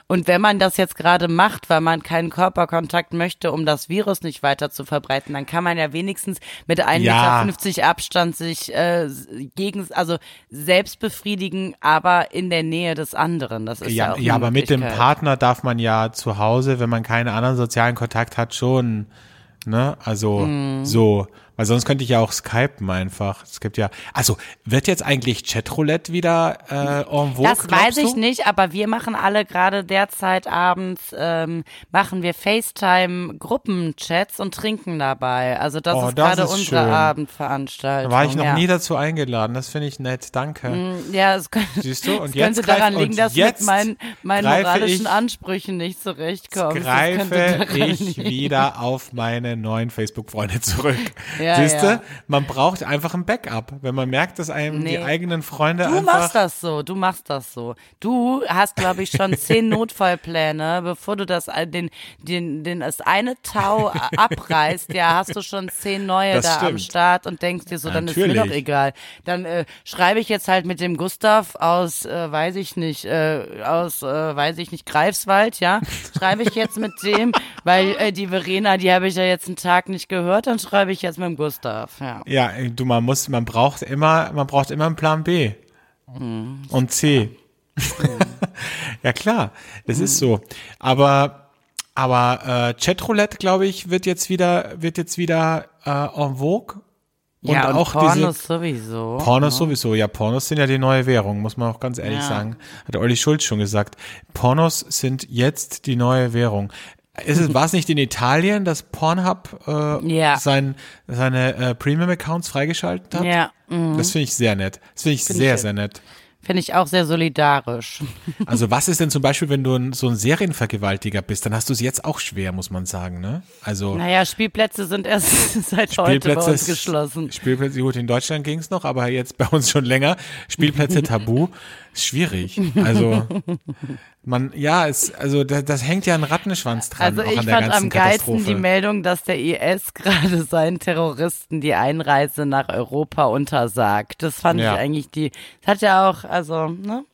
Und wenn man das jetzt gerade macht, weil man keinen Körperkontakt möchte, um das Virus nicht weiter zu verbreiten, dann kann man ja wenigstens mit 1,50 Ja. Meter Abstand sich äh, gegen, also selbst befriedigen, aber in der Nähe des anderen. Das ist ja, Ja, auch ja, aber mit dem. Partner darf man ja zu Hause, wenn man keinen anderen sozialen Kontakt hat, schon, ne? Also Mhm. so, weil sonst könnte ich ja auch skypen einfach. Es gibt ja, also wird jetzt eigentlich Chatroulette wieder äh, en vogue? Das weiß ich du? nicht, aber wir machen alle gerade derzeit abends, ähm, machen wir FaceTime-Gruppenchats und trinken dabei. Also das Oh, ist das gerade ist unsere schön. Abendveranstaltung. Da war ich noch ja. nie dazu eingeladen. Das finde ich nett. Danke. Ja, es könnte, Siehst du? Und es jetzt könnte daran liegen, dass jetzt mit meinen, meinen moralischen ich- Ansprüchen nicht zurechtkommst. Das Greife ich liegen. wieder auf meine neuen Facebook-Freunde zurück. (laughs) Ja, Siehst du? ja. Man braucht einfach ein Backup. Wenn man merkt, dass einem die Nee. eigenen Freunde Du einfach machst das so, du machst das so. Du hast, glaube ich, schon zehn (laughs) Notfallpläne, bevor du das den den den das eine Tau abreißt. Ja, hast du schon zehn neue Das da am stimmt. Start und denkst dir so, dann ist mir Natürlich. doch egal. Dann äh, schreibe ich jetzt halt mit dem Gustav aus, äh, weiß ich nicht, äh, aus, äh, weiß ich nicht, Greifswald, ja, schreibe ich jetzt mit dem, (laughs) weil äh, die Verena, die habe ich ja jetzt einen Tag nicht gehört, dann schreibe ich jetzt mit dem Gustav. Ja. Ja, du, man muss, man braucht immer, man braucht immer einen Plan B. Und C. (laughs) ja klar, das ist so. Aber, aber äh, Chatroulette, glaube ich, wird jetzt wieder, wird jetzt wieder äh, en vogue. ja, und auch Pornos diese sowieso. Pornos sowieso. Ja, Pornos sind ja die neue Währung, muss man auch ganz ehrlich Ja. sagen. Hat Olli Schulz schon gesagt. Pornos sind jetzt die neue Währung. Ist es, war es nicht in Italien, dass Pornhub äh, Ja. sein, seine äh, Premium-Accounts freigeschaltet hat? Ja, mm, Das finde ich sehr nett. Das finde ich Find sehr, ich- sehr nett. Finde ich auch sehr solidarisch. (laughs) Also was ist denn zum Beispiel, wenn du ein, so ein Serienvergewaltiger bist, dann hast du es jetzt auch schwer, muss man sagen, ne? Also Naja, Spielplätze sind erst (laughs) seit heute bei uns geschlossen. Spielplätze, gut, in Deutschland ging es noch, aber jetzt bei uns schon länger. Spielplätze (laughs) tabu, schwierig. Also man, ja, es, also das, das hängt ja ein Rattenschwanz dran. Also ich fand am geilsten die Meldung, dass der IS gerade seinen Terroristen die Einreise nach Europa untersagt. Das fand Ja. ich eigentlich die, das hat ja auch, also, ne?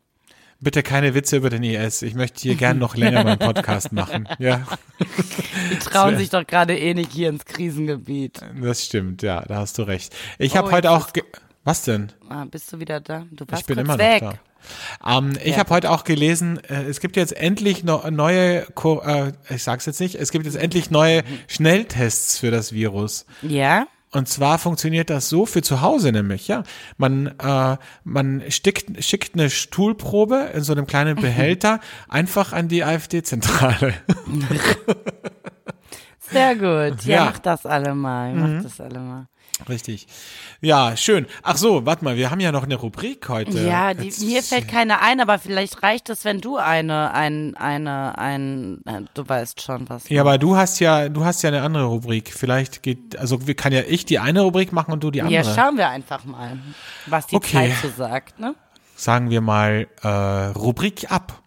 Bitte keine Witze über den IS. Ich möchte hier gern noch länger meinen Podcast (laughs) machen. Ja, Die trauen sich doch gerade eh nicht hier ins Krisengebiet. das stimmt. Ja, da hast du recht. Ich habe Oh, heute jetzt auch. Was denn? Ah, bist du wieder da? Du warst Ich bin immer weg. noch da. Ähm, ich Ja. habe heute auch gelesen, äh, es gibt jetzt endlich no neue, Co äh, ich sag's jetzt nicht, es gibt jetzt endlich neue Schnelltests für das Virus. Ja? Und zwar funktioniert das so für zu Hause nämlich, ja. Man, äh, man stickt, schickt eine Stuhlprobe in so einem kleinen Behälter einfach an die AfD-Zentrale. (laughs) Sehr gut. Ja, Ja. mach das alle mal. Mach das alle mal. Richtig. Ja, schön. Ach so, warte mal, wir haben ja noch eine Rubrik heute. Ja, die, mir fällt keine ein, aber vielleicht reicht es, wenn du eine, ein, eine, ein, äh, du weißt schon was. Ja, aber du hast ja, du hast ja eine andere Rubrik. Vielleicht geht, also kann ja ich die eine Rubrik machen und du die andere. Ja, schauen wir einfach mal, was die Okay. Zeit so sagt, ne? Sagen wir mal äh, Rubrik ab.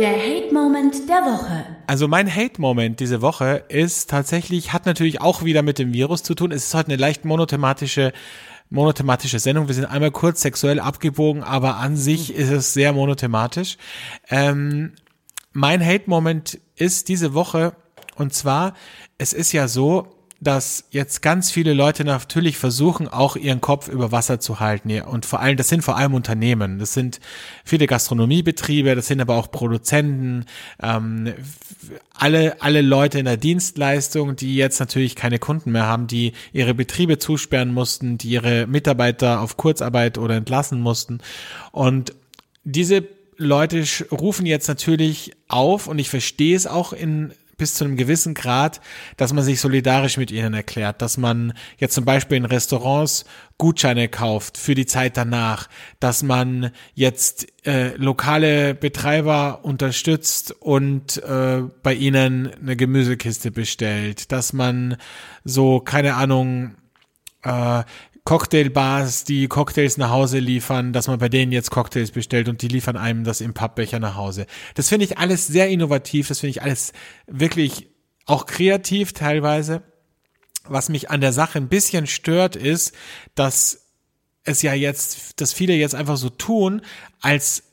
Der Hate-Moment der Woche. Also mein Hate-Moment diese Woche ist tatsächlich, hat natürlich auch wieder mit dem Virus zu tun. Es ist heute eine leicht monothematische, monothematische Sendung. Wir sind einmal kurz sexuell abgebogen, aber an sich ist es sehr monothematisch. Ähm, mein Hate-Moment ist diese Woche, und zwar, es ist ja so, dass jetzt ganz viele Leute natürlich versuchen, auch ihren Kopf über Wasser zu halten. Und vor allem, das sind vor allem Unternehmen. Das sind viele Gastronomiebetriebe, das sind aber auch Produzenten, ähm, alle, alle Leute in der Dienstleistung, die jetzt natürlich keine Kunden mehr haben, die ihre Betriebe zusperren mussten, die ihre Mitarbeiter auf Kurzarbeit oder entlassen mussten. Und diese Leute rufen jetzt natürlich auf und ich verstehe es auch in bis zu einem gewissen Grad, dass man sich solidarisch mit ihnen erklärt, dass man jetzt zum Beispiel in Restaurants Gutscheine kauft für die Zeit danach, dass man jetzt äh, lokale Betreiber unterstützt und äh, bei ihnen eine Gemüsekiste bestellt, dass man so, keine Ahnung, äh, Cocktailbars, die Cocktails nach Hause liefern, dass man bei denen jetzt Cocktails bestellt und die liefern einem das im Pappbecher nach Hause. Das finde ich alles sehr innovativ, das finde ich alles wirklich auch kreativ teilweise. Was mich an der Sache ein bisschen stört, ist, dass es ja jetzt, dass viele jetzt einfach so tun, als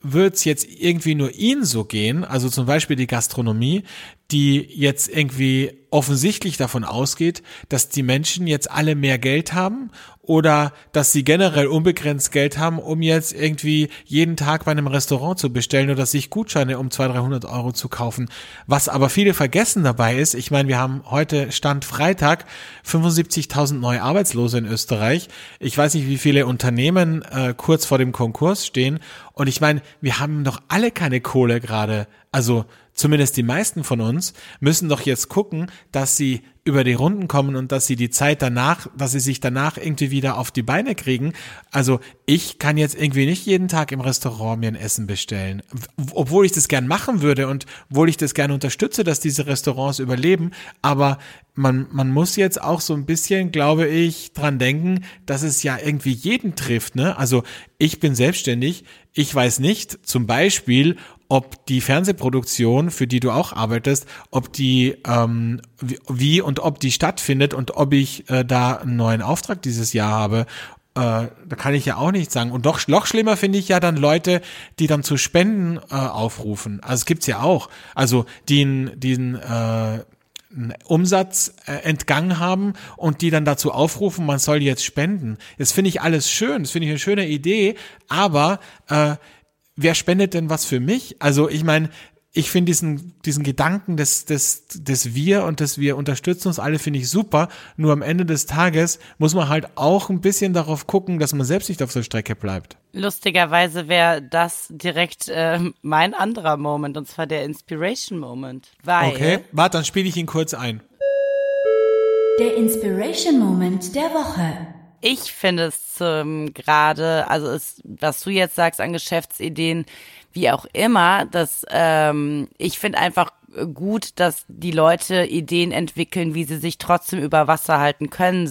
wird's jetzt irgendwie nur ihnen so gehen, also zum Beispiel die Gastronomie, die jetzt irgendwie offensichtlich davon ausgeht, dass die Menschen jetzt alle mehr Geld haben oder dass sie generell unbegrenzt Geld haben, um jetzt irgendwie jeden Tag bei einem Restaurant zu bestellen oder sich Gutscheine um 200, 300 Euro zu kaufen. Was aber viele vergessen dabei ist, ich meine, wir haben heute Stand Freitag 75.000 neue Arbeitslose in Österreich. Ich weiß nicht, wie viele Unternehmen äh, kurz vor dem Konkurs stehen. Und ich meine, wir haben doch alle keine Kohle gerade. Also zumindest die meisten von uns müssen doch jetzt gucken, dass sie über die Runden kommen und dass sie die Zeit danach, dass sie sich danach irgendwie wieder auf die Beine kriegen. Also ich kann jetzt irgendwie nicht jeden Tag im Restaurant mir ein Essen bestellen, obwohl ich das gern machen würde und obwohl ich das gerne unterstütze, dass diese Restaurants überleben. Aber man, man muss jetzt auch so ein bisschen, glaube ich, dran denken, dass es ja irgendwie jeden trifft. Ne? Also ich bin selbstständig, ich weiß nicht, zum Beispiel, ob die Fernsehproduktion, für die du auch arbeitest, ob die ähm, wie, und ob die stattfindet und ob ich äh, da einen neuen Auftrag dieses Jahr habe. Äh, da kann ich ja auch nicht sagen. Und doch noch schlimmer finde ich ja dann Leute, die dann zu Spenden äh, aufrufen. Also es gibt's ja auch. Also die diesen äh, Umsatz äh, entgangen haben und die dann dazu aufrufen, man soll jetzt spenden. Das finde ich alles schön, das finde ich eine schöne Idee, aber äh, wer spendet denn was für mich? Also ich meine, ich finde diesen, diesen Gedanken des, des, des Wir und des Wir unterstützen uns alle, finde ich super. Nur am Ende des Tages muss man halt auch ein bisschen darauf gucken, dass man selbst nicht auf der Strecke bleibt. Lustigerweise wäre das direkt äh, mein anderer Moment, und zwar der Inspiration Moment. Weil Okay, warte, dann spiele ich ihn kurz ein. Der Inspiration Moment der Woche. Ich finde es ähm, gerade, also es, was du jetzt sagst an Geschäftsideen, wie auch immer, dass ähm, ich finde einfach gut, dass die Leute Ideen entwickeln, wie sie sich trotzdem über Wasser halten können.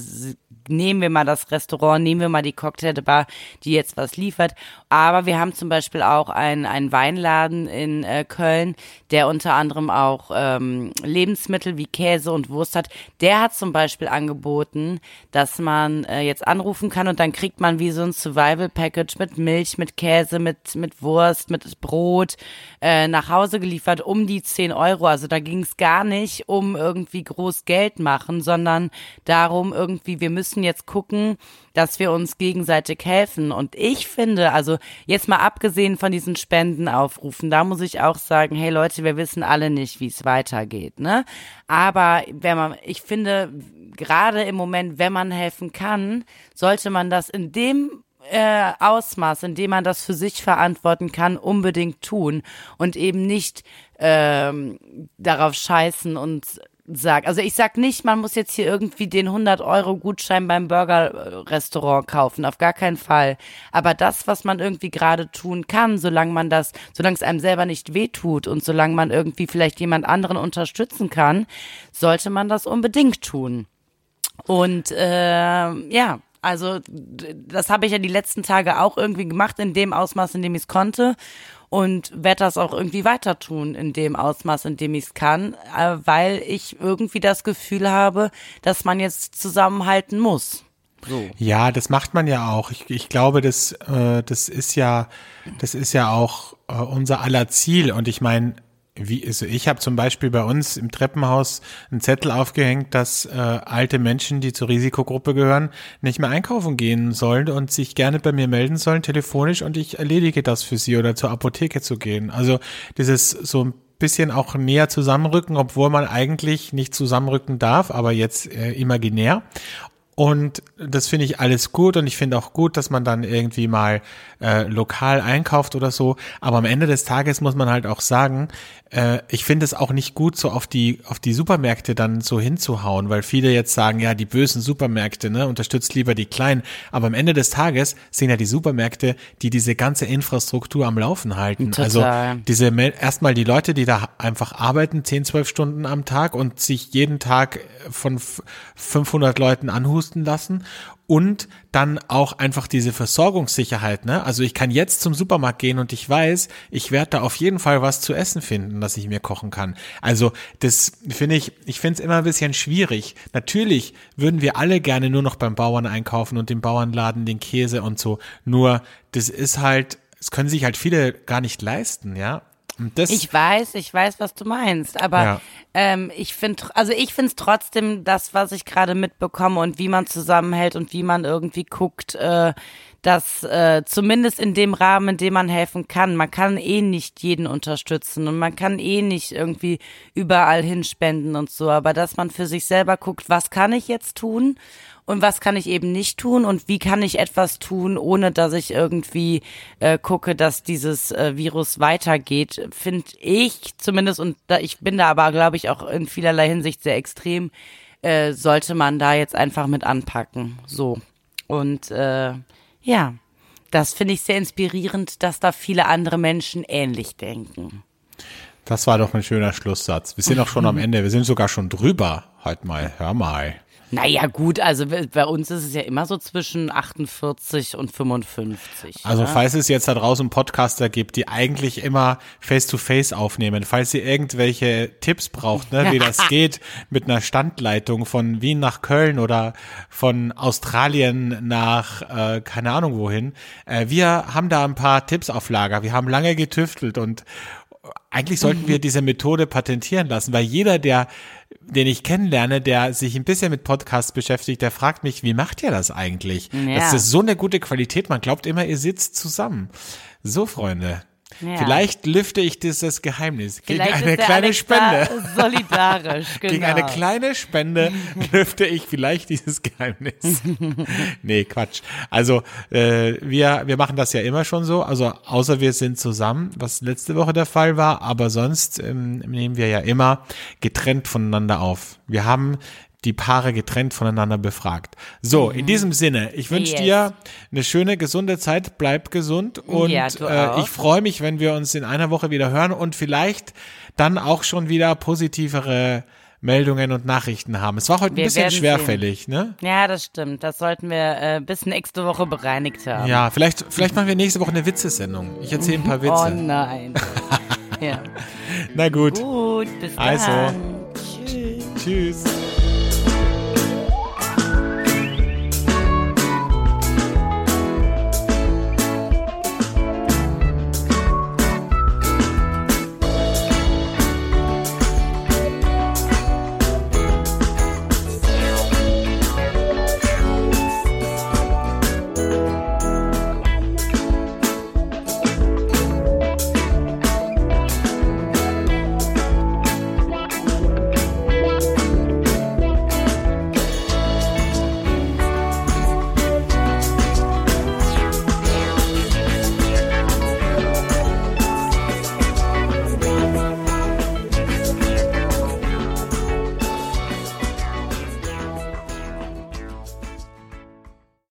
Nehmen wir mal das Restaurant, nehmen wir mal die Cocktailbar, die jetzt was liefert. Aber wir haben zum Beispiel auch einen, einen Weinladen in äh, Köln, der unter anderem auch ähm, Lebensmittel wie Käse und Wurst hat. Der hat zum Beispiel angeboten, dass man äh, jetzt anrufen kann und dann kriegt man wie so ein Survival-Package mit Milch, mit Käse, mit, mit Wurst, mit Brot äh, nach Hause geliefert um die 10 Euro. Also da ging es gar nicht um irgendwie groß Geld machen, sondern darum irgendwie, wir müssen müssen jetzt gucken, dass wir uns gegenseitig helfen. Und ich finde, also jetzt mal abgesehen von diesen Spendenaufrufen, da muss ich auch sagen, hey Leute, wir wissen alle nicht, wie es weitergeht, ne? Aber wenn man, ich finde, gerade im Moment, wenn man helfen kann, sollte man das in dem äh, Ausmaß, in dem man das für sich verantworten kann, unbedingt tun und eben nicht ähm, darauf scheißen und sag. Also ich sag nicht, man muss jetzt hier irgendwie den 100 Euro Gutschein beim Burger-Restaurant kaufen, auf gar keinen Fall. Aber das, was man irgendwie gerade tun kann, solange man das, solange es einem selber nicht wehtut und solange man irgendwie vielleicht jemand anderen unterstützen kann, sollte man das unbedingt tun. Und äh, ja, also das habe ich ja die letzten Tage auch irgendwie gemacht, in dem Ausmaß, in dem ich es konnte. Und werde das auch irgendwie weiter tun, in dem Ausmaß, in dem ich es kann, äh, weil ich irgendwie das Gefühl habe, dass man jetzt zusammenhalten muss. So. Ja, das macht man ja auch. Ich, ich glaube, das, äh, das ist ja, das ist ja auch äh, unser aller Ziel. Und ich meine, wie, also ich habe zum Beispiel bei uns im Treppenhaus einen Zettel aufgehängt, dass äh, alte Menschen, die zur Risikogruppe gehören, nicht mehr einkaufen gehen sollen und sich gerne bei mir melden sollen, telefonisch, und ich erledige das für sie oder zur Apotheke zu gehen. Also dieses so ein bisschen auch näher zusammenrücken, obwohl man eigentlich nicht zusammenrücken darf, aber jetzt äh, imaginär. Und das finde ich alles gut und ich finde auch gut, dass man dann irgendwie mal äh, lokal einkauft oder so. Aber am Ende des Tages muss man halt auch sagen, äh, ich finde es auch nicht gut, so auf die, auf die Supermärkte dann so hinzuhauen, weil viele jetzt sagen, ja, die bösen Supermärkte, ne, unterstützt lieber die kleinen. Aber am Ende des Tages sind ja die Supermärkte, die diese ganze Infrastruktur am Laufen halten. Also Total. Also diese, erstmal die Leute, die da einfach arbeiten, 10, 12 Stunden am Tag und sich jeden Tag von 500 Leuten anhusten lassen und dann auch einfach diese Versorgungssicherheit, ne? Also ich kann jetzt zum Supermarkt gehen und ich weiß, ich werde da auf jeden Fall was zu essen finden, dass ich mir kochen kann. Also das finde ich, ich finde es immer ein bisschen schwierig. Natürlich würden wir alle gerne nur noch beim Bauern einkaufen und dem Bauernladen den Käse und so. Nur das ist halt, es können sich halt viele gar nicht leisten, ja. Ich weiß, ich weiß, was du meinst, aber ja. ähm, ich finde, also ich finde es trotzdem das, was ich gerade mitbekomme und wie man zusammenhält und wie man irgendwie guckt, äh, dass äh, zumindest in dem Rahmen, in dem man helfen kann, man kann eh nicht jeden unterstützen und man kann eh nicht irgendwie überall hinspenden und so, aber dass man für sich selber guckt, was kann ich jetzt tun und was kann ich eben nicht tun und wie kann ich etwas tun, ohne dass ich irgendwie äh, gucke, dass dieses äh, Virus weitergeht, finde ich zumindest, und da, ich bin da aber, glaube ich, auch in vielerlei Hinsicht sehr extrem, äh, sollte man da jetzt einfach mit anpacken. So. Und äh, ja, das finde ich sehr inspirierend, dass da viele andere Menschen ähnlich denken. Das war doch ein schöner Schlusssatz. Wir sind auch schon am (laughs) Ende. Wir sind sogar schon drüber. Halt mal, hör mal. Naja, gut, also bei uns ist es ja immer so zwischen 48 und 55. Also, ja? falls es jetzt da draußen Podcaster gibt, die eigentlich immer face-to-face -face aufnehmen, falls ihr irgendwelche Tipps braucht, ne, wie das geht mit einer Standleitung von Wien nach Köln oder von Australien nach, äh, keine Ahnung wohin, äh, wir haben da ein paar Tipps auf Lager. Wir haben lange getüftelt und eigentlich sollten wir diese Methode patentieren lassen, weil jeder, der den ich kennenlerne, der sich ein bisschen mit Podcasts beschäftigt, der fragt mich, wie macht ihr das eigentlich? Ja. Das ist so eine gute Qualität, man glaubt immer, ihr sitzt zusammen. So, Freunde, ja. Vielleicht lüfte ich dieses Geheimnis Vielleicht (laughs) gegen eine kleine Alexa Spende. Solidarisch, genau. Gegen eine kleine Spende (laughs) lüfte ich vielleicht dieses Geheimnis. (laughs) nee, Quatsch. Also äh, wir, wir machen das ja immer schon so. Also außer wir sind zusammen, was letzte Woche der Fall war. Aber sonst ähm, nehmen wir ja immer getrennt voneinander auf. Wir haben die Paare getrennt voneinander befragt. So, mhm. in diesem Sinne, ich wünsche yes. dir eine schöne, gesunde Zeit, bleib gesund und ja, äh, ich freue mich, wenn wir uns in einer Woche wieder hören und vielleicht dann auch schon wieder positivere Meldungen und Nachrichten haben. Es war heute ein wir bisschen schwerfällig, sehen. ne? Ja, das stimmt. Das sollten wir äh, bis nächste Woche bereinigt haben. Ja, vielleicht, vielleicht machen wir nächste Woche eine Witzesendung. Ich erzähle ein paar (laughs) Witze. Oh nein. (laughs) ja. Na gut. Gut, bis also. dann. Also. Tschüss. Tschüss.